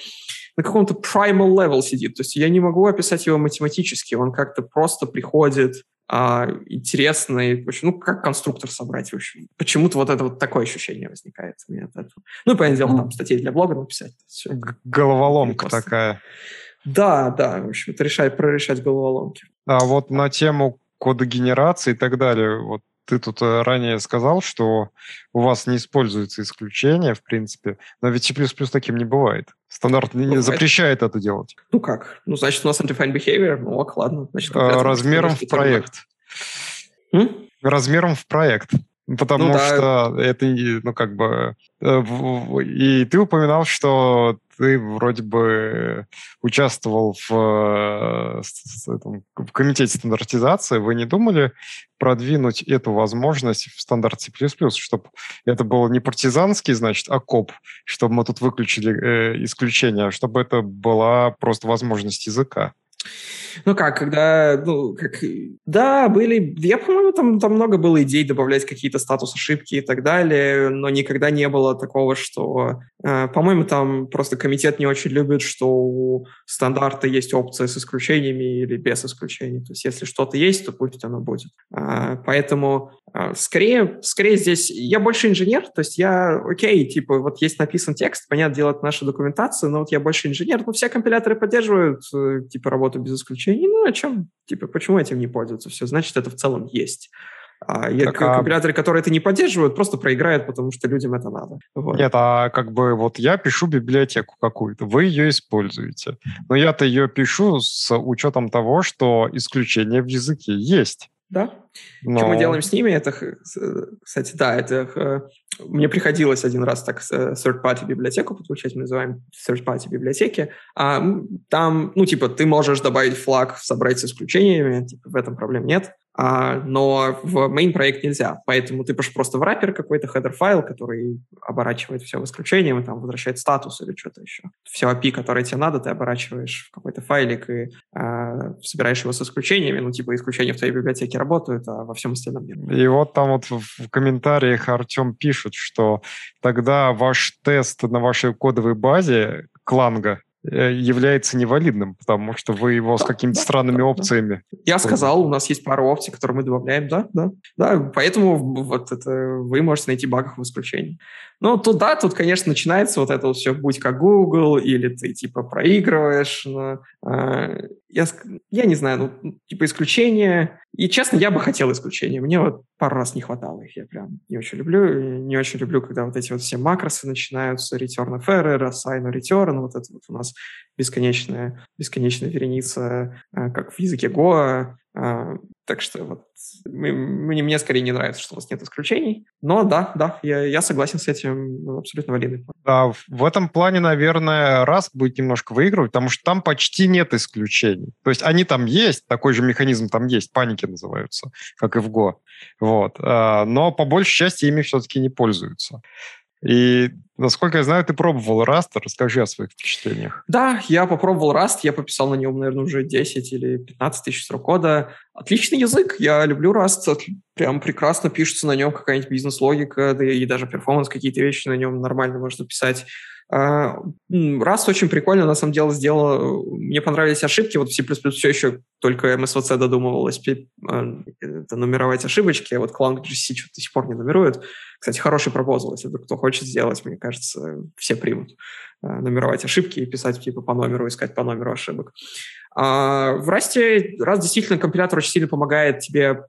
Speaker 2: на каком-то primal level сидит. То есть я не могу описать его математически, он как-то просто приходит а, интересный, ну, как конструктор собрать, в общем. Почему-то вот это вот такое ощущение возникает у меня от этого. Ну, понятное дело, там статьи для блога написать.
Speaker 3: Все. Головоломка такая.
Speaker 2: Да, да, в общем, это решать, прорешать головоломки.
Speaker 3: А вот на тему кодогенерации и так далее, вот ты тут э, ранее сказал, что у вас не используется исключение, в принципе, но ведь C++ таким не бывает. Стандарт не бывает. запрещает это делать.
Speaker 2: Ну как? Ну, значит, у нас undefined behavior, ну ок, ладно. Значит,
Speaker 3: а, размером в проект. М? Размером в проект. Потому ну, да. что это, ну, как бы... Э, и ты упоминал, что ты вроде бы участвовал в, э, в комитете стандартизации. Вы не думали продвинуть эту возможность в стандарт C++, чтобы это было не партизанский, значит, а коп, чтобы мы тут выключили э, исключение, а чтобы это была просто возможность языка?
Speaker 2: Ну как, когда, ну, как, да, были, я, по-моему, там, там много было идей добавлять какие-то статус ошибки и так далее, но никогда не было такого, что, по-моему, там просто комитет не очень любит, что у стандарта есть опция с исключениями или без исключений. То есть если что-то есть, то пусть оно будет. Э, поэтому э, скорее, скорее здесь я больше инженер, то есть я, окей, типа, вот есть написан текст, понятно, делать наша документация, но вот я больше инженер, но все компиляторы поддерживают, э, типа, работу без исключений. Ну, о чем? Типа, почему этим не пользуются? Все, значит, это в целом есть. А так, а... компиляторы, которые это не поддерживают, просто проиграют, потому что людям это надо.
Speaker 3: Вот. Нет, а как бы вот я пишу библиотеку какую-то, вы ее используете. Но я-то ее пишу с учетом того, что исключения в языке есть.
Speaker 2: Да. Но... Что мы делаем с ними, это, кстати, да, это э, мне приходилось один раз так э, third-party библиотеку подключать, мы называем third-party библиотеки. А, там, ну, типа, ты можешь добавить флаг, собрать с исключениями, типа, в этом проблем нет. А, но в main проект нельзя. Поэтому ты пишешь просто в раппер какой-то header файл, который оборачивает все в исключение, и там возвращает статус или что-то еще. Все API, которое тебе надо, ты оборачиваешь в какой-то файлик и а, собираешь его с исключениями. Ну, типа, исключения в твоей библиотеке работают, а во всем остальном нет.
Speaker 3: И вот там вот в комментариях Артем пишет, что тогда ваш тест на вашей кодовой базе Кланга Э, является невалидным, потому что вы его с какими-то странными да, опциями.
Speaker 2: Я сказал, у нас есть пара опций, которые мы добавляем, да, да. Да, поэтому вот это вы можете найти багов в исключении. Ну, тут, да, тут, конечно, начинается вот это все «будь как Google», или ты, типа, проигрываешь. Но, э, я, я не знаю, ну, типа, исключения. И, честно, я бы хотел исключения. Мне вот пару раз не хватало их. Я прям не очень люблю. Не очень люблю, когда вот эти вот все макросы начинаются, return of error, assign return, вот это вот у нас бесконечная, бесконечная вереница, э, как в языке Go, а, так что вот мне, мне скорее не нравится, что у нас нет исключений. Но да, да, я, я согласен с этим абсолютно валидный
Speaker 3: Да, в этом плане, наверное, раз будет немножко выигрывать, потому что там почти нет исключений. То есть они там есть, такой же механизм там есть, паники называются, как и в Go. Вот. А, но по большей части ими все-таки не пользуются. И, насколько я знаю, ты пробовал Rust. Расскажи о своих впечатлениях.
Speaker 2: Да, я попробовал Rust. Я пописал на нем, наверное, уже 10 или 15 тысяч строк кода. Отличный язык. Я люблю Rust. Прям прекрасно пишется на нем какая-нибудь бизнес-логика, да и даже перформанс, какие-то вещи на нем нормально можно писать. А, Rust очень прикольно, на самом деле, сделал. Мне понравились ошибки. Вот в C++ все еще только MSVC додумывалось а, нумеровать ошибочки, а вот Clang GC что-то до сих пор не нумерует. Кстати, хороший пропозал, если кто хочет сделать, мне кажется, все примут. Нумеровать ошибки и писать типа по номеру, искать по номеру ошибок. А в Rust, раз действительно компилятор очень сильно помогает тебе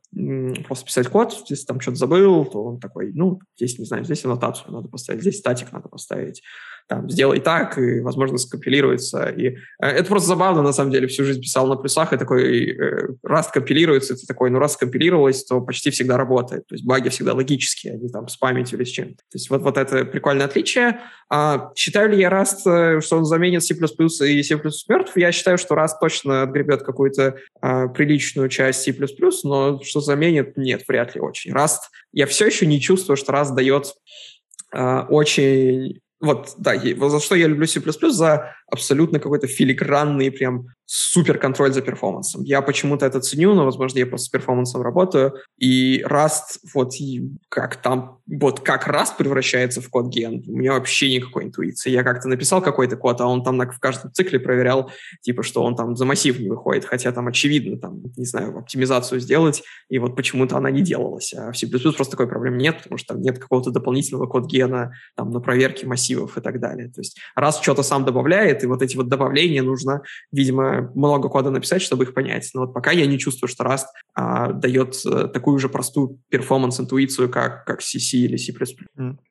Speaker 2: просто писать код, если там что-то забыл, то он такой, ну, здесь, не знаю, здесь аннотацию надо поставить, здесь статик надо поставить там, сделай так, и, возможно, скомпилируется. И э, это просто забавно, на самом деле, всю жизнь писал на плюсах, и такой э, раз компилируется, это такой, ну, раз скомпилировалось, то почти всегда работает. То есть баги всегда логические, они там с памятью или с чем-то. То есть вот, вот это прикольное отличие. А, считаю ли я Rust, э, что он заменит C++ и C++ мертв? Я считаю, что Rust точно отгребет какую-то а, приличную часть C++, но что заменит, нет, вряд ли очень. Rust, я все еще не чувствую, что Rust дает а, очень вот, да, за что я люблю C++, за абсолютно какой-то филигранный прям супер контроль за перформансом. Я почему-то это ценю, но, возможно, я просто с перформансом работаю. И Rust, вот и как там, вот как Rust превращается в код ген, у меня вообще никакой интуиции. Я как-то написал какой-то код, а он там на, в каждом цикле проверял, типа, что он там за массив не выходит, хотя там очевидно, там, не знаю, оптимизацию сделать, и вот почему-то она не делалась. А в C++ просто такой проблемы нет, потому что там нет какого-то дополнительного код гена там, на проверке массивов и так далее. То есть раз что-то сам добавляет, и вот эти вот добавления нужно, видимо, много кода написать, чтобы их понять. Но вот пока я не чувствую, что Rust а, дает а, такую же простую перформанс-интуицию, как, как CC или C++.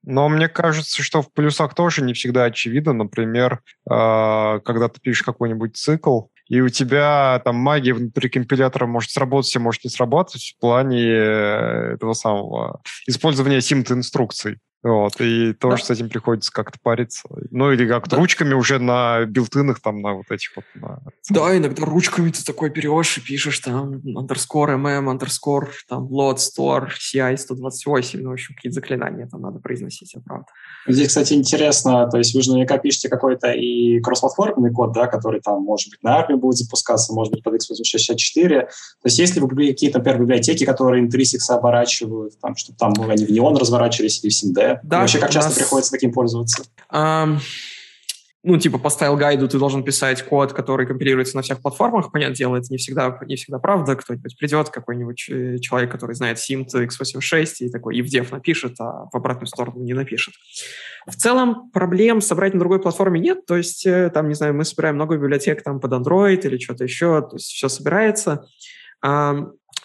Speaker 3: Но мне кажется, что в плюсах тоже не всегда очевидно. Например, э, когда ты пишешь какой-нибудь цикл, и у тебя там магия внутри компилятора может сработать, а может не сработать в плане э, этого самого использования симт-инструкций. Вот, и тоже да. с этим приходится как-то париться. Ну, или как-то да. ручками уже на билтынах, там, на вот этих вот. На...
Speaker 2: Да, иногда ручками ты такой берешь и пишешь там underscore mm, underscore, там, load, store, CI 128, ну, в общем, какие-то заклинания там надо произносить, это правда.
Speaker 1: Здесь, кстати, интересно, то есть вы же наверняка пишете какой-то и кроссплатформенный код, да, который там, может быть, на армии будет запускаться, может быть, под x86-64. То есть если вы какие-то, например, библиотеки, которые intrinsics'ы оборачивают, там, чтобы там они в неон разворачивались или в SIMD, да? Вообще, как часто нас... приходится таким пользоваться? Um,
Speaker 2: ну, типа, по style guide'у ты должен писать код, который компилируется на всех платформах. Понятное дело, это не всегда, не всегда правда. Кто-нибудь придет, какой-нибудь человек, который знает SIMD x86 и такой дев напишет, а в обратную сторону не напишет. В целом проблем собрать на другой платформе нет. То есть, э, там, не знаю, мы собираем много библиотек там под Android или что-то еще. То есть все собирается.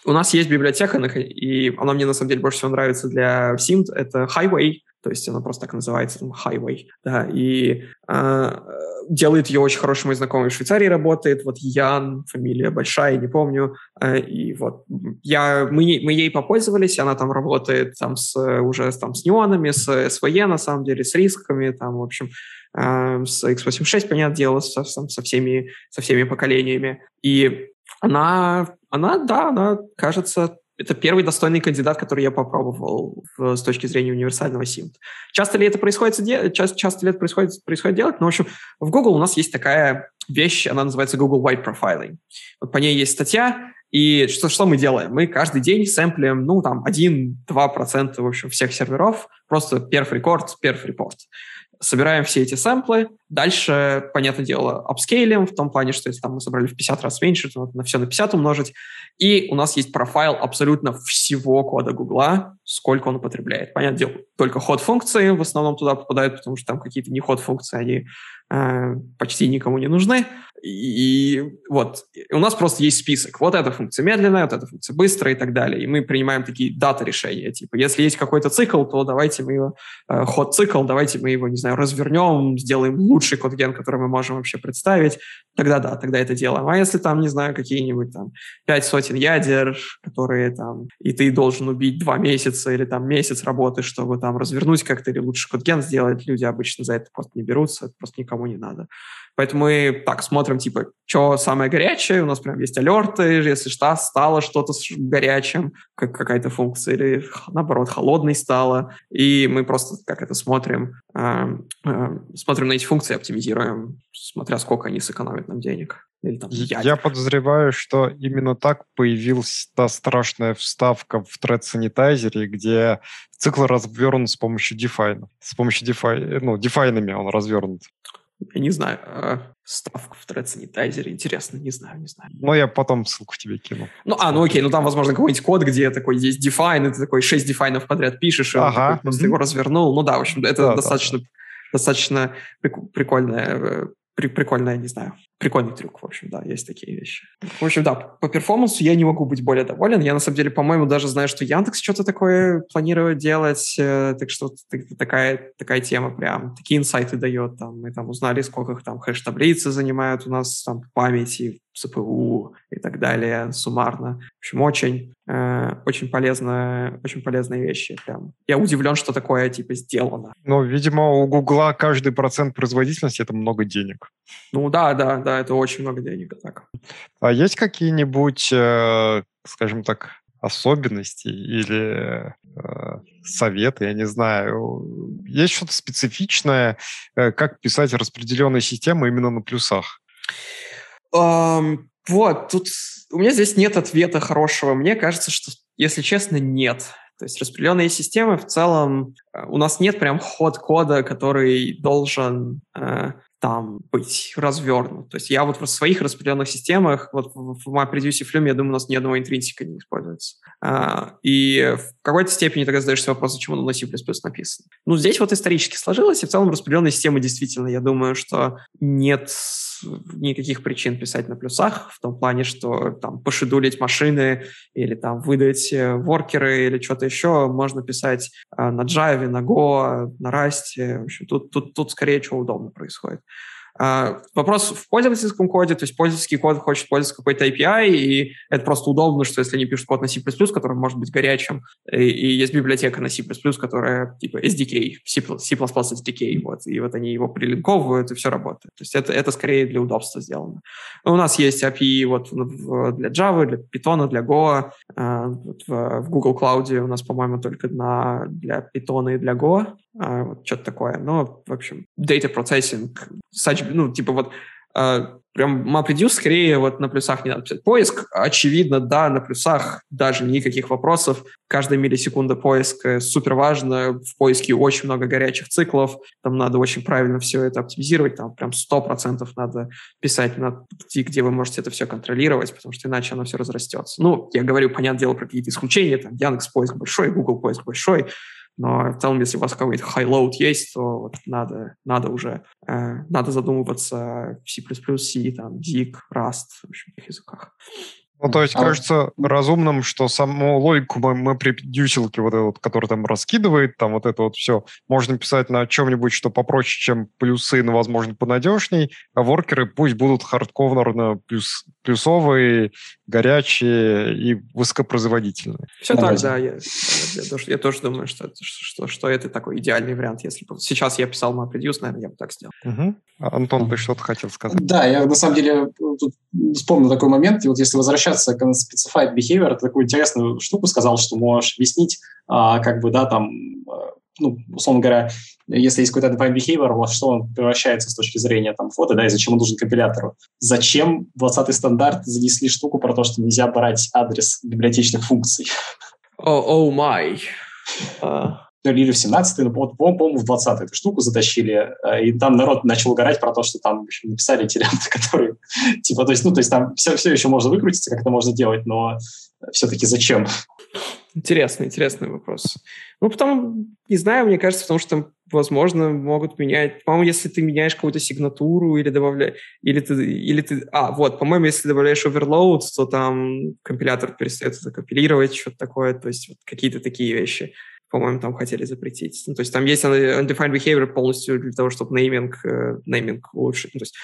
Speaker 2: У нас есть библиотека, и она мне на самом деле больше всего нравится для SIMT, это Highway, то есть она просто так называется, там, Highway, да, и э, делает ее очень хороший мой знакомый в Швейцарии работает, вот Ян, фамилия большая, не помню, э, и вот я, мы, мы ей попользовались, она там работает там с, уже там с неонами, с SVE на самом деле, с рисками, там, в общем, э, с x86, понятное дело, со, со, всеми, со всеми поколениями, и она, она, да, она, кажется, это первый достойный кандидат, который я попробовал в, с точки зрения универсального SIMT. Часто ли это происходит, часто, часто ли это происходит, происходит делать? Ну, в общем, в Google у нас есть такая вещь, она называется Google White Profiling. Вот по ней есть статья, и что, что мы делаем? Мы каждый день сэмплим, ну, там, 1-2% в общем, всех серверов, просто перф рекорд, перф репорт собираем все эти сэмплы, дальше, понятное дело, апскейлим, в том плане, что если там мы собрали в 50 раз меньше, то надо на все на 50 умножить, и у нас есть профайл абсолютно всего кода Гугла, сколько он употребляет. Понятное дело, только ход-функции в основном туда попадают, потому что там какие-то не ход-функции, они э, почти никому не нужны. И вот у нас просто есть список. Вот эта функция медленная, вот эта функция быстрая и так далее. И мы принимаем такие дата-решения. Типа, если есть какой-то цикл, то давайте мы его, э, ход-цикл, давайте мы его, не знаю, развернем, сделаем лучший код-ген, который мы можем вообще представить. Тогда да, тогда это делаем. А если там, не знаю, какие-нибудь там пять сотен ядер, которые там, и ты должен убить два месяца или там месяц работы, чтобы там развернуть как-то или лучше код-ген сделать, люди обычно за это просто не берутся, это просто никому не надо. Поэтому мы так смотрим, типа, что самое горячее, у нас прям есть алерты, если что, стало что-то горячим, как какая-то функция, или наоборот, холодной стало, и мы просто как это смотрим, э, э, смотрим на эти функции, оптимизируем, смотря сколько они сэкономят нам денег. Или, там,
Speaker 3: Я подозреваю, что именно так появилась та страшная вставка в Thread Sanitizer, где цикл развернут с помощью define. С помощью define, ну, дефайнами он развернут
Speaker 2: я не знаю, э, ставку в Thread Sanitizer. Интересно, не знаю, не знаю.
Speaker 3: Ну, я потом ссылку тебе кину.
Speaker 2: Ну, а, ну окей, ну там, возможно, какой-нибудь код, где такой есть define, и ты такой 6 дефайнов подряд пишешь, и ага. он просто его развернул. Ну да, в общем, это да, достаточно, да, да. достаточно прикольная, э, при, прикольная, не знаю, прикольный трюк, в общем, да, есть такие вещи. В общем, да, по перформансу я не могу быть более доволен. Я, на самом деле, по-моему, даже знаю, что Яндекс что-то такое планирует делать, э, так что такая, такая тема прям, такие инсайты дает, там, мы там узнали, сколько их там хэш-таблицы занимают у нас там памяти, ЦПУ и так далее суммарно. В общем, очень, э, очень, полезно, очень полезные вещи. Прям. Я удивлен, что такое типа сделано.
Speaker 3: Ну, видимо, у Гугла каждый процент производительности – это много денег.
Speaker 2: Ну да, да, да, это очень много денег. Так.
Speaker 3: А есть какие-нибудь, э, скажем так, особенности или э, советы, я не знаю. Есть что-то специфичное, э, как писать распределенные системы именно на плюсах?
Speaker 2: Um, вот, тут у меня здесь нет ответа хорошего. Мне кажется, что, если честно, нет. То есть распределенные системы в целом, э, у нас нет прям ход кода, который должен э, там быть развернут. То есть я вот в своих распределенных системах, вот в MapReduce и Flume, я думаю, у нас ни одного интринсика не используется. А, и в какой-то степени тогда задаешься вопрос, почему на C++ написано. Ну, здесь вот исторически сложилось, и в целом распределенные системы действительно, я думаю, что нет никаких причин писать на плюсах, в том плане, что там пошедулить машины или там выдать э, воркеры или что-то еще можно писать э, на Java, на Go, на Rust. В общем, тут, тут, тут скорее что удобно происходит. Uh, вопрос в пользовательском коде, то есть пользовательский код хочет пользоваться какой-то API, и это просто удобно, что если они пишут код на C++, который может быть горячим, и, и есть библиотека на C++, которая типа SDK, C++, C++ SDK, вот, и вот они его прилинковывают, и все работает. То есть это, это скорее для удобства сделано. У нас есть API вот для Java, для Python, для Go, uh, вот в Google Cloud у нас, по-моему, только на, для Python и для Go, uh, вот что-то такое. Но, в общем, data processing, such ну, типа вот э, прям MapReduce скорее вот на плюсах не надо писать. Поиск, очевидно, да, на плюсах даже никаких вопросов. Каждая миллисекунда поиска супер важно. В поиске очень много горячих циклов. Там надо очень правильно все это оптимизировать. Там прям сто процентов надо писать на где, где вы можете это все контролировать, потому что иначе оно все разрастется. Ну, я говорю, понятное дело, про какие-то исключения. Там Яндекс поиск большой, Google поиск большой. Но в целом, если у вас какой-то high-load есть, то вот надо, надо уже э, надо задумываться в C++, C, там, ZIG, Rust, в общем, в языках.
Speaker 3: Ну, то есть, а, кажется разумным, что саму логику мы, мы при дьютилке, вот этот, который там раскидывает, там вот это вот все, можно писать на чем-нибудь, что попроще, чем плюсы, но, возможно, понадежней, а воркеры пусть будут хардковерно плюс, плюсовые, горячие и высокопроизводительные.
Speaker 2: Все так, разе. да. Я, я, тоже, я тоже думаю, что, что, что это такой идеальный вариант. Если бы сейчас я писал MapReduce, наверное, я бы так сделал.
Speaker 3: Угу. Антон, ты что-то хотел сказать?
Speaker 1: Да, я на самом деле тут вспомнил такой момент. И вот если возвращаться к Unspecified Behavior, ты такую интересную штуку сказал, что можешь объяснить, а, как бы, да, там, а, ну, условно говоря, если есть какой-то defined behavior, во что он превращается с точки зрения там, фото, да, и зачем он нужен компилятору. Зачем 20-й стандарт занесли штуку про то, что нельзя брать адрес библиотечных функций?
Speaker 2: О, oh.
Speaker 1: Oh uh или в 17 ну, по-моему, в 20 эту штуку затащили, э, и там народ начал угорать про то, что там в общем, написали эти ленты, которые, типа, то есть, ну, то есть там все, все еще можно выкрутиться, как это можно делать, но все-таки зачем?
Speaker 2: Интересный, интересный вопрос. Ну, потом, не знаю, мне кажется, потому что, возможно, могут менять... По-моему, если ты меняешь какую-то сигнатуру или добавляешь... Или ты, или ты... А, вот, по-моему, если добавляешь overload, то там компилятор перестает это компилировать, что-то такое, то есть вот какие-то такие вещи по-моему, там хотели запретить. Ну, то есть там есть undefined behavior полностью для того, чтобы нейминг, э, нейминг улучшить. Ну, то есть,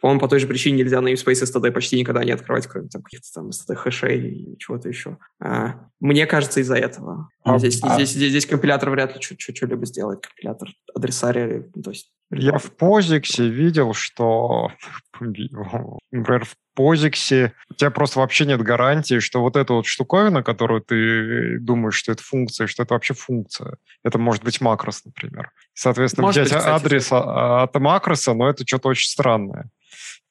Speaker 2: по-моему, по той же причине нельзя namespace STD почти никогда не открывать, кроме там каких-то там STD хэшей и чего-то еще. А, мне кажется, из-за этого. А, здесь, а... Здесь, здесь, здесь компилятор вряд ли что-либо сделает. Компилятор адресария, то есть
Speaker 3: я в позиксе видел, что, например, в позиксе у тебя просто вообще нет гарантии, что вот эта вот штуковина, которую ты думаешь, что это функция, что это вообще функция. Это может быть макрос, например. Соответственно, может взять быть, кстати, адрес да. от макроса, но это что-то очень странное.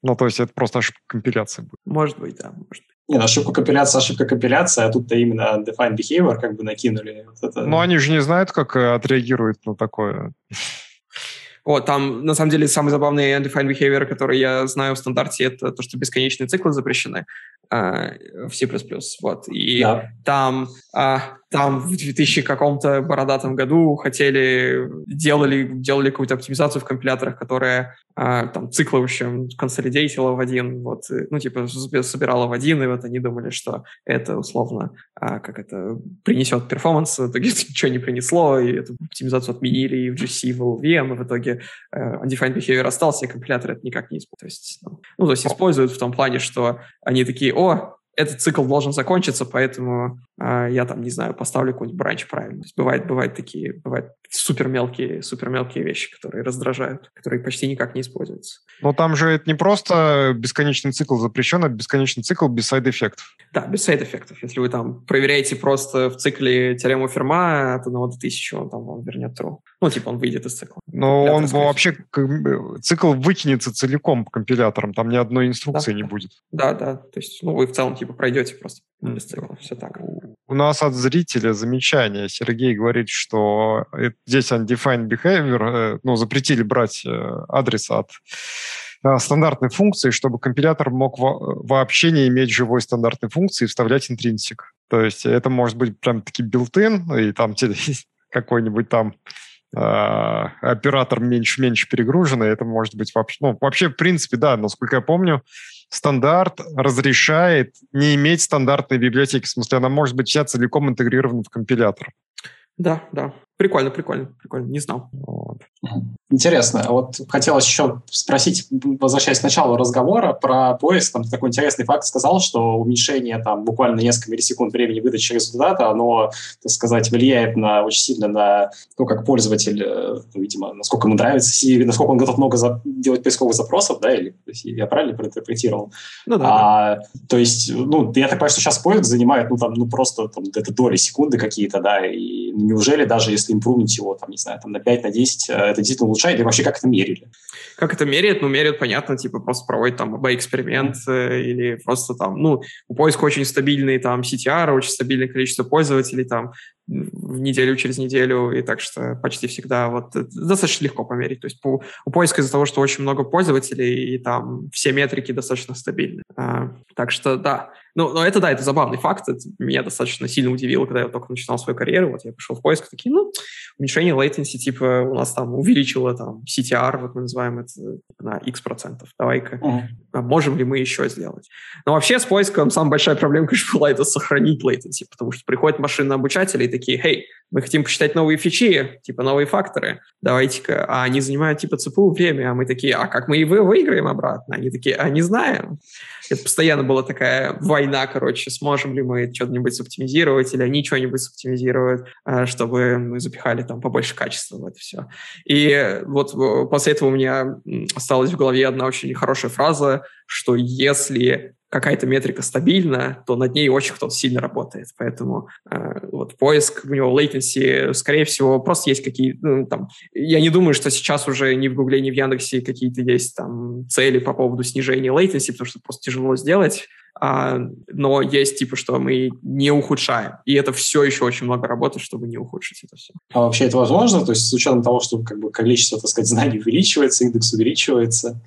Speaker 3: Ну, то есть это просто ошибка компиляции будет.
Speaker 2: Может быть, да, может быть.
Speaker 1: Не, ну, ошибка компиляция, ошибка компиляция, а тут-то именно defined behavior как бы накинули.
Speaker 3: Вот это... Но они же не знают, как э, отреагируют на такое.
Speaker 2: О, там, на самом деле, самый забавный undefined behavior, который я знаю в стандарте, это то, что бесконечные циклы запрещены. в C++. Вот. И да. там а, там в 2000 каком-то бородатом году хотели, делали, делали какую-то оптимизацию в компиляторах, которая а, там циклы, в общем, консолидейтила в один, вот, ну, типа, собирала в один, и вот они думали, что это условно, а, как это, принесет перформанс, в итоге ничего не принесло, и эту оптимизацию отменили и в GC, в LVM, и в итоге uh, undefined behavior остался, и компиляторы это никак не используют. То есть, ну, ну, то есть используют в том плане, что они такие, о, этот цикл должен закончиться, поэтому э, я там, не знаю, поставлю какой-нибудь бранч правильно. То есть бывает, бывают такие, бывают супер мелкие, супер мелкие вещи, которые раздражают, которые почти никак не используются.
Speaker 3: Но там же это не просто бесконечный цикл запрещен, а бесконечный цикл без сайд-эффектов.
Speaker 2: Да, без сайд-эффектов. Если вы там проверяете просто в цикле теорему Ферма от 1 до 1000, он там вам вернет true. Ну, типа он выйдет из цикла.
Speaker 3: Но он вообще, цикл выкинется целиком по компиляторам, там ни одной инструкции
Speaker 2: да.
Speaker 3: не будет.
Speaker 2: Да, да. То есть, ну, вы в целом, типа, пройдете просто без цикла. Все так.
Speaker 3: У нас от зрителя замечание. Сергей говорит, что здесь undefined behavior, э, ну, запретили брать э, адрес от э, стандартной функции, чтобы компилятор мог вообще не иметь живой стандартной функции и вставлять интринсик. То есть это может быть прям таки билтин, и там какой-нибудь там э, оператор меньше-меньше перегруженный, это может быть вообще... Ну, вообще, в принципе, да, насколько я помню, стандарт разрешает не иметь стандартной библиотеки. В смысле, она может быть вся целиком интегрирована в компилятор.
Speaker 2: Да, да. Прикольно, прикольно, прикольно. Не знал. Вот.
Speaker 1: Интересно. Вот хотелось еще спросить, возвращаясь к началу разговора про поиск, там такой интересный факт сказал, что уменьшение там буквально несколько миллисекунд времени выдачи результата, оно, так сказать, влияет на очень сильно на то, как пользователь, э, ну, видимо, насколько ему нравится, и насколько он готов много за, делать поисковых запросов, да, или я правильно проинтерпретировал? Ну да. А, да. То есть, ну, я так понимаю, что сейчас поиск занимает, ну, там, ну, просто там, это доли секунды какие-то, да, и неужели даже если импрувнуть его, там, не знаю, там, на 5, на 10, э, это действительно улучшает, и вообще как это мерили?
Speaker 2: Как это меряют? Ну, меряют, понятно, типа просто проводят там АБ-эксперимент mm-hmm. или просто там, ну, у поиска очень стабильный там CTR, очень стабильное количество пользователей там в неделю через неделю, и так что почти всегда вот достаточно легко померить. То есть по, у поиска из-за того, что очень много пользователей, и там все метрики достаточно стабильны. А, так что да, ну, но это, да, это забавный факт. Это меня достаточно сильно удивило, когда я только начинал свою карьеру. Вот я пришел в поиск, такие, ну, уменьшение latency, типа, у нас там увеличило там CTR, вот мы называем это на X процентов. Давай-ка, uh-huh. а можем ли мы еще сделать? Но вообще с поиском самая большая проблема, конечно, была это сохранить latency, потому что приходят машины обучатели и такие, хей, мы хотим посчитать новые фичи, типа новые факторы, давайте-ка, а они занимают типа ЦПУ время, а мы такие, а как мы вы выиграем обратно? Они такие, а не знаем. Это постоянно была такая война, короче, сможем ли мы что-нибудь соптимизировать, или они что-нибудь соптимизируют, а, чтобы мы запихали там побольше качества в это все. И вот после этого у меня осталась в голове одна очень хорошая фраза, что если какая-то метрика стабильна, то над ней очень кто-то сильно работает. Поэтому э, вот поиск, у него latency, скорее всего, просто есть какие-то ну, там... Я не думаю, что сейчас уже ни в Гугле, ни в Яндексе какие-то есть там цели по поводу снижения latency, потому что просто тяжело сделать. А, но есть типа, что мы не ухудшаем. И это все еще очень много работы, чтобы не ухудшить это все.
Speaker 1: А вообще это возможно? То есть с учетом того, что как бы количество, так сказать, знаний увеличивается, индекс увеличивается,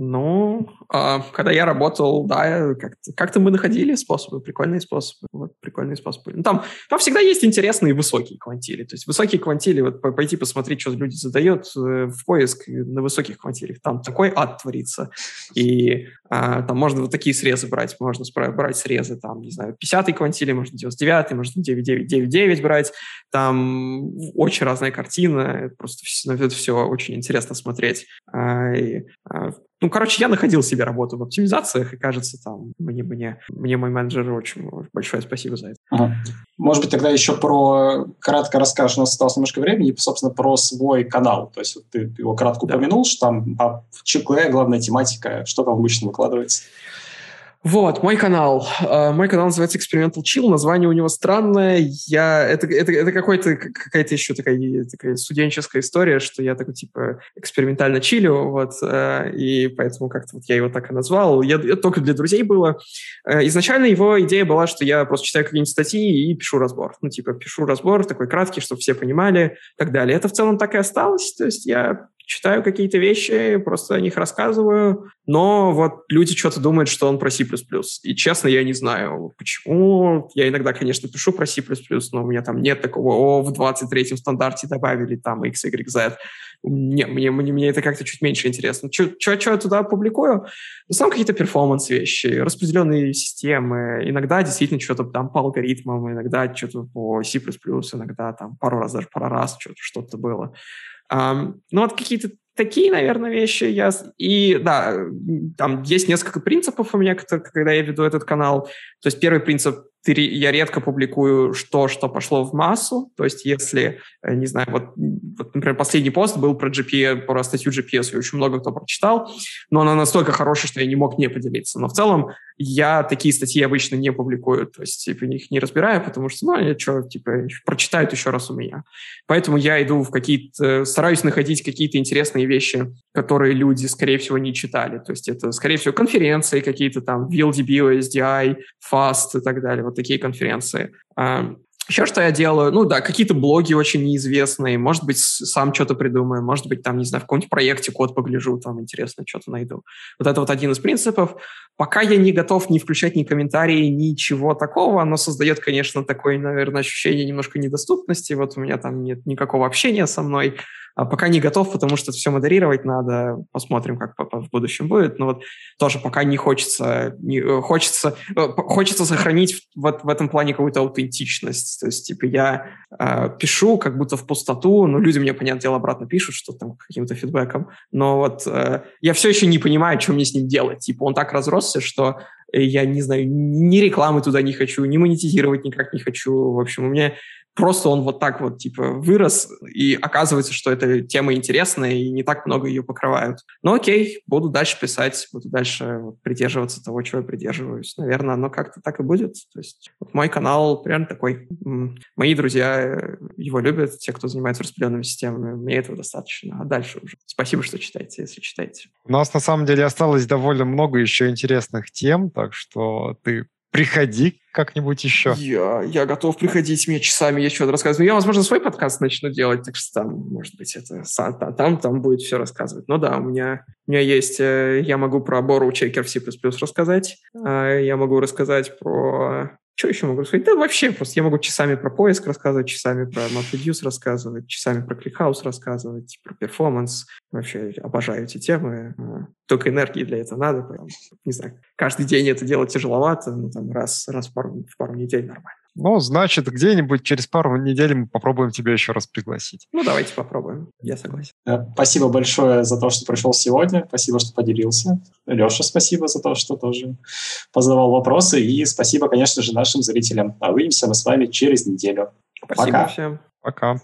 Speaker 2: ну, а, когда я работал, да, как-то, как-то мы находили способы, прикольные способы. Вот, прикольные способы. Ну, там, там всегда есть интересные высокие квантили. То есть высокие квантили, вот пойти посмотреть, что люди задают э, в поиск на высоких квантилях. Там такой ад творится. И а, там можно вот такие срезы брать. Можно брать срезы, там, не знаю, 50-й квантили, можно 99-й, можно 9999 брать. Там очень разная картина. Просто на это все очень интересно смотреть. А, и, а, ну, короче, я находил себе работу в оптимизациях, и кажется, там мне, мне, мне мой менеджер очень большое спасибо за это.
Speaker 1: Ага. Может быть, тогда еще про кратко расскажешь, у нас осталось немножко времени, и, собственно, про свой канал. То есть вот ты его кратко да. упомянул, что там а в ЧК главная тематика, что там обычно выкладывается?
Speaker 2: Вот, мой канал. Uh, мой канал называется Experimental Chill. Название у него странное. Я, это, это, это какой-то, какая-то еще такая, такая студенческая история, что я такой, типа, экспериментально чилю, вот, uh, и поэтому как-то вот я его так и назвал. Я, это только для друзей было. Uh, изначально его идея была, что я просто читаю какие-нибудь статьи и пишу разбор. Ну, типа, пишу разбор такой краткий, чтобы все понимали, и так далее. Это в целом так и осталось. То есть я читаю какие-то вещи, просто о них рассказываю, но вот люди что-то думают, что он про C++. И честно, я не знаю, почему. Я иногда, конечно, пишу про C++, но у меня там нет такого, о, в 23-м стандарте добавили там X, Y, Z. Не, мне, мне, мне это как-то чуть меньше интересно. Что я туда публикую? В основном какие-то перформанс-вещи, распределенные системы, иногда действительно что-то там по алгоритмам, иногда что-то по C++, иногда там пару раз, даже пару раз что-то было. Ну, вот какие-то такие, наверное, вещи. Я... И да, там есть несколько принципов у меня, когда я веду этот канал. То есть первый принцип ты, я редко публикую то, что пошло в массу. То есть если, э, не знаю, вот, вот например, последний пост был про GPS, про статью GPS, и очень много кто прочитал, но она настолько хорошая, что я не мог не поделиться. Но в целом я такие статьи обычно не публикую, то есть типа их не разбираю, потому что, ну, они что, типа, прочитают еще раз у меня. Поэтому я иду в какие-то, стараюсь находить какие-то интересные вещи, которые люди, скорее всего, не читали. То есть это, скорее всего, конференции какие-то там, VLDB, OSDI, FAST и так далее, вот такие конференции. Еще что я делаю? Ну да, какие-то блоги очень неизвестные, может быть, сам что-то придумаю, может быть, там, не знаю, в каком-нибудь проекте код погляжу, там интересно что-то найду. Вот это вот один из принципов. Пока я не готов не включать ни комментарии, ничего такого, оно создает, конечно, такое, наверное, ощущение немножко недоступности. Вот у меня там нет никакого общения со мной, а пока не готов, потому что все модерировать надо. Посмотрим, как в будущем будет. Но вот тоже пока не хочется, не, э, хочется, э, хочется сохранить вот в этом плане какую-то аутентичность. То есть, типа, я э, пишу как будто в пустоту, но люди мне, понятное дело, обратно пишут, что там каким-то фидбэком. Но вот э, я все еще не понимаю, что мне с ним делать. Типа, он так разросся, что я не знаю, ни рекламы туда не хочу, ни монетизировать никак не хочу. В общем, у меня просто он вот так вот, типа, вырос, и оказывается, что эта тема интересная, и не так много ее покрывают. Ну окей, буду дальше писать, буду дальше вот, придерживаться того, чего я придерживаюсь. Наверное, оно как-то так и будет. То есть вот мой канал прям такой. Мои друзья его любят, те, кто занимается распределенными системами. Мне этого достаточно. А дальше уже. Спасибо, что читаете, если читаете.
Speaker 3: У нас на самом деле осталось довольно много еще интересных тем, так что ты приходи как-нибудь еще.
Speaker 2: Я, я готов приходить, мне часами есть что-то рассказывать. Я, возможно, свой подкаст начну делать, так что там, может быть, это там, там будет все рассказывать. Но да, у меня, у меня есть, э, я могу про Бору чекер в C++ рассказать, а я могу рассказать про что еще могу сказать? Да вообще, просто я могу часами про поиск рассказывать, часами про MapReduce рассказывать, часами про ClickHouse рассказывать, про перформанс. Вообще обожаю эти темы. А, только энергии для этого надо. Поэтому, не знаю, каждый день это делать тяжеловато, но там раз, раз в пару, в пару недель нормально.
Speaker 3: Ну, значит, где-нибудь через пару недель мы попробуем тебя еще раз пригласить.
Speaker 2: Ну, давайте попробуем. Я согласен.
Speaker 1: Э, спасибо большое за то, что пришел сегодня. Спасибо, что поделился. Леша, спасибо за то, что тоже позадавал вопросы. И спасибо, конечно же, нашим зрителям. А увидимся мы с вами через неделю.
Speaker 2: Спасибо Пока. всем.
Speaker 3: Пока.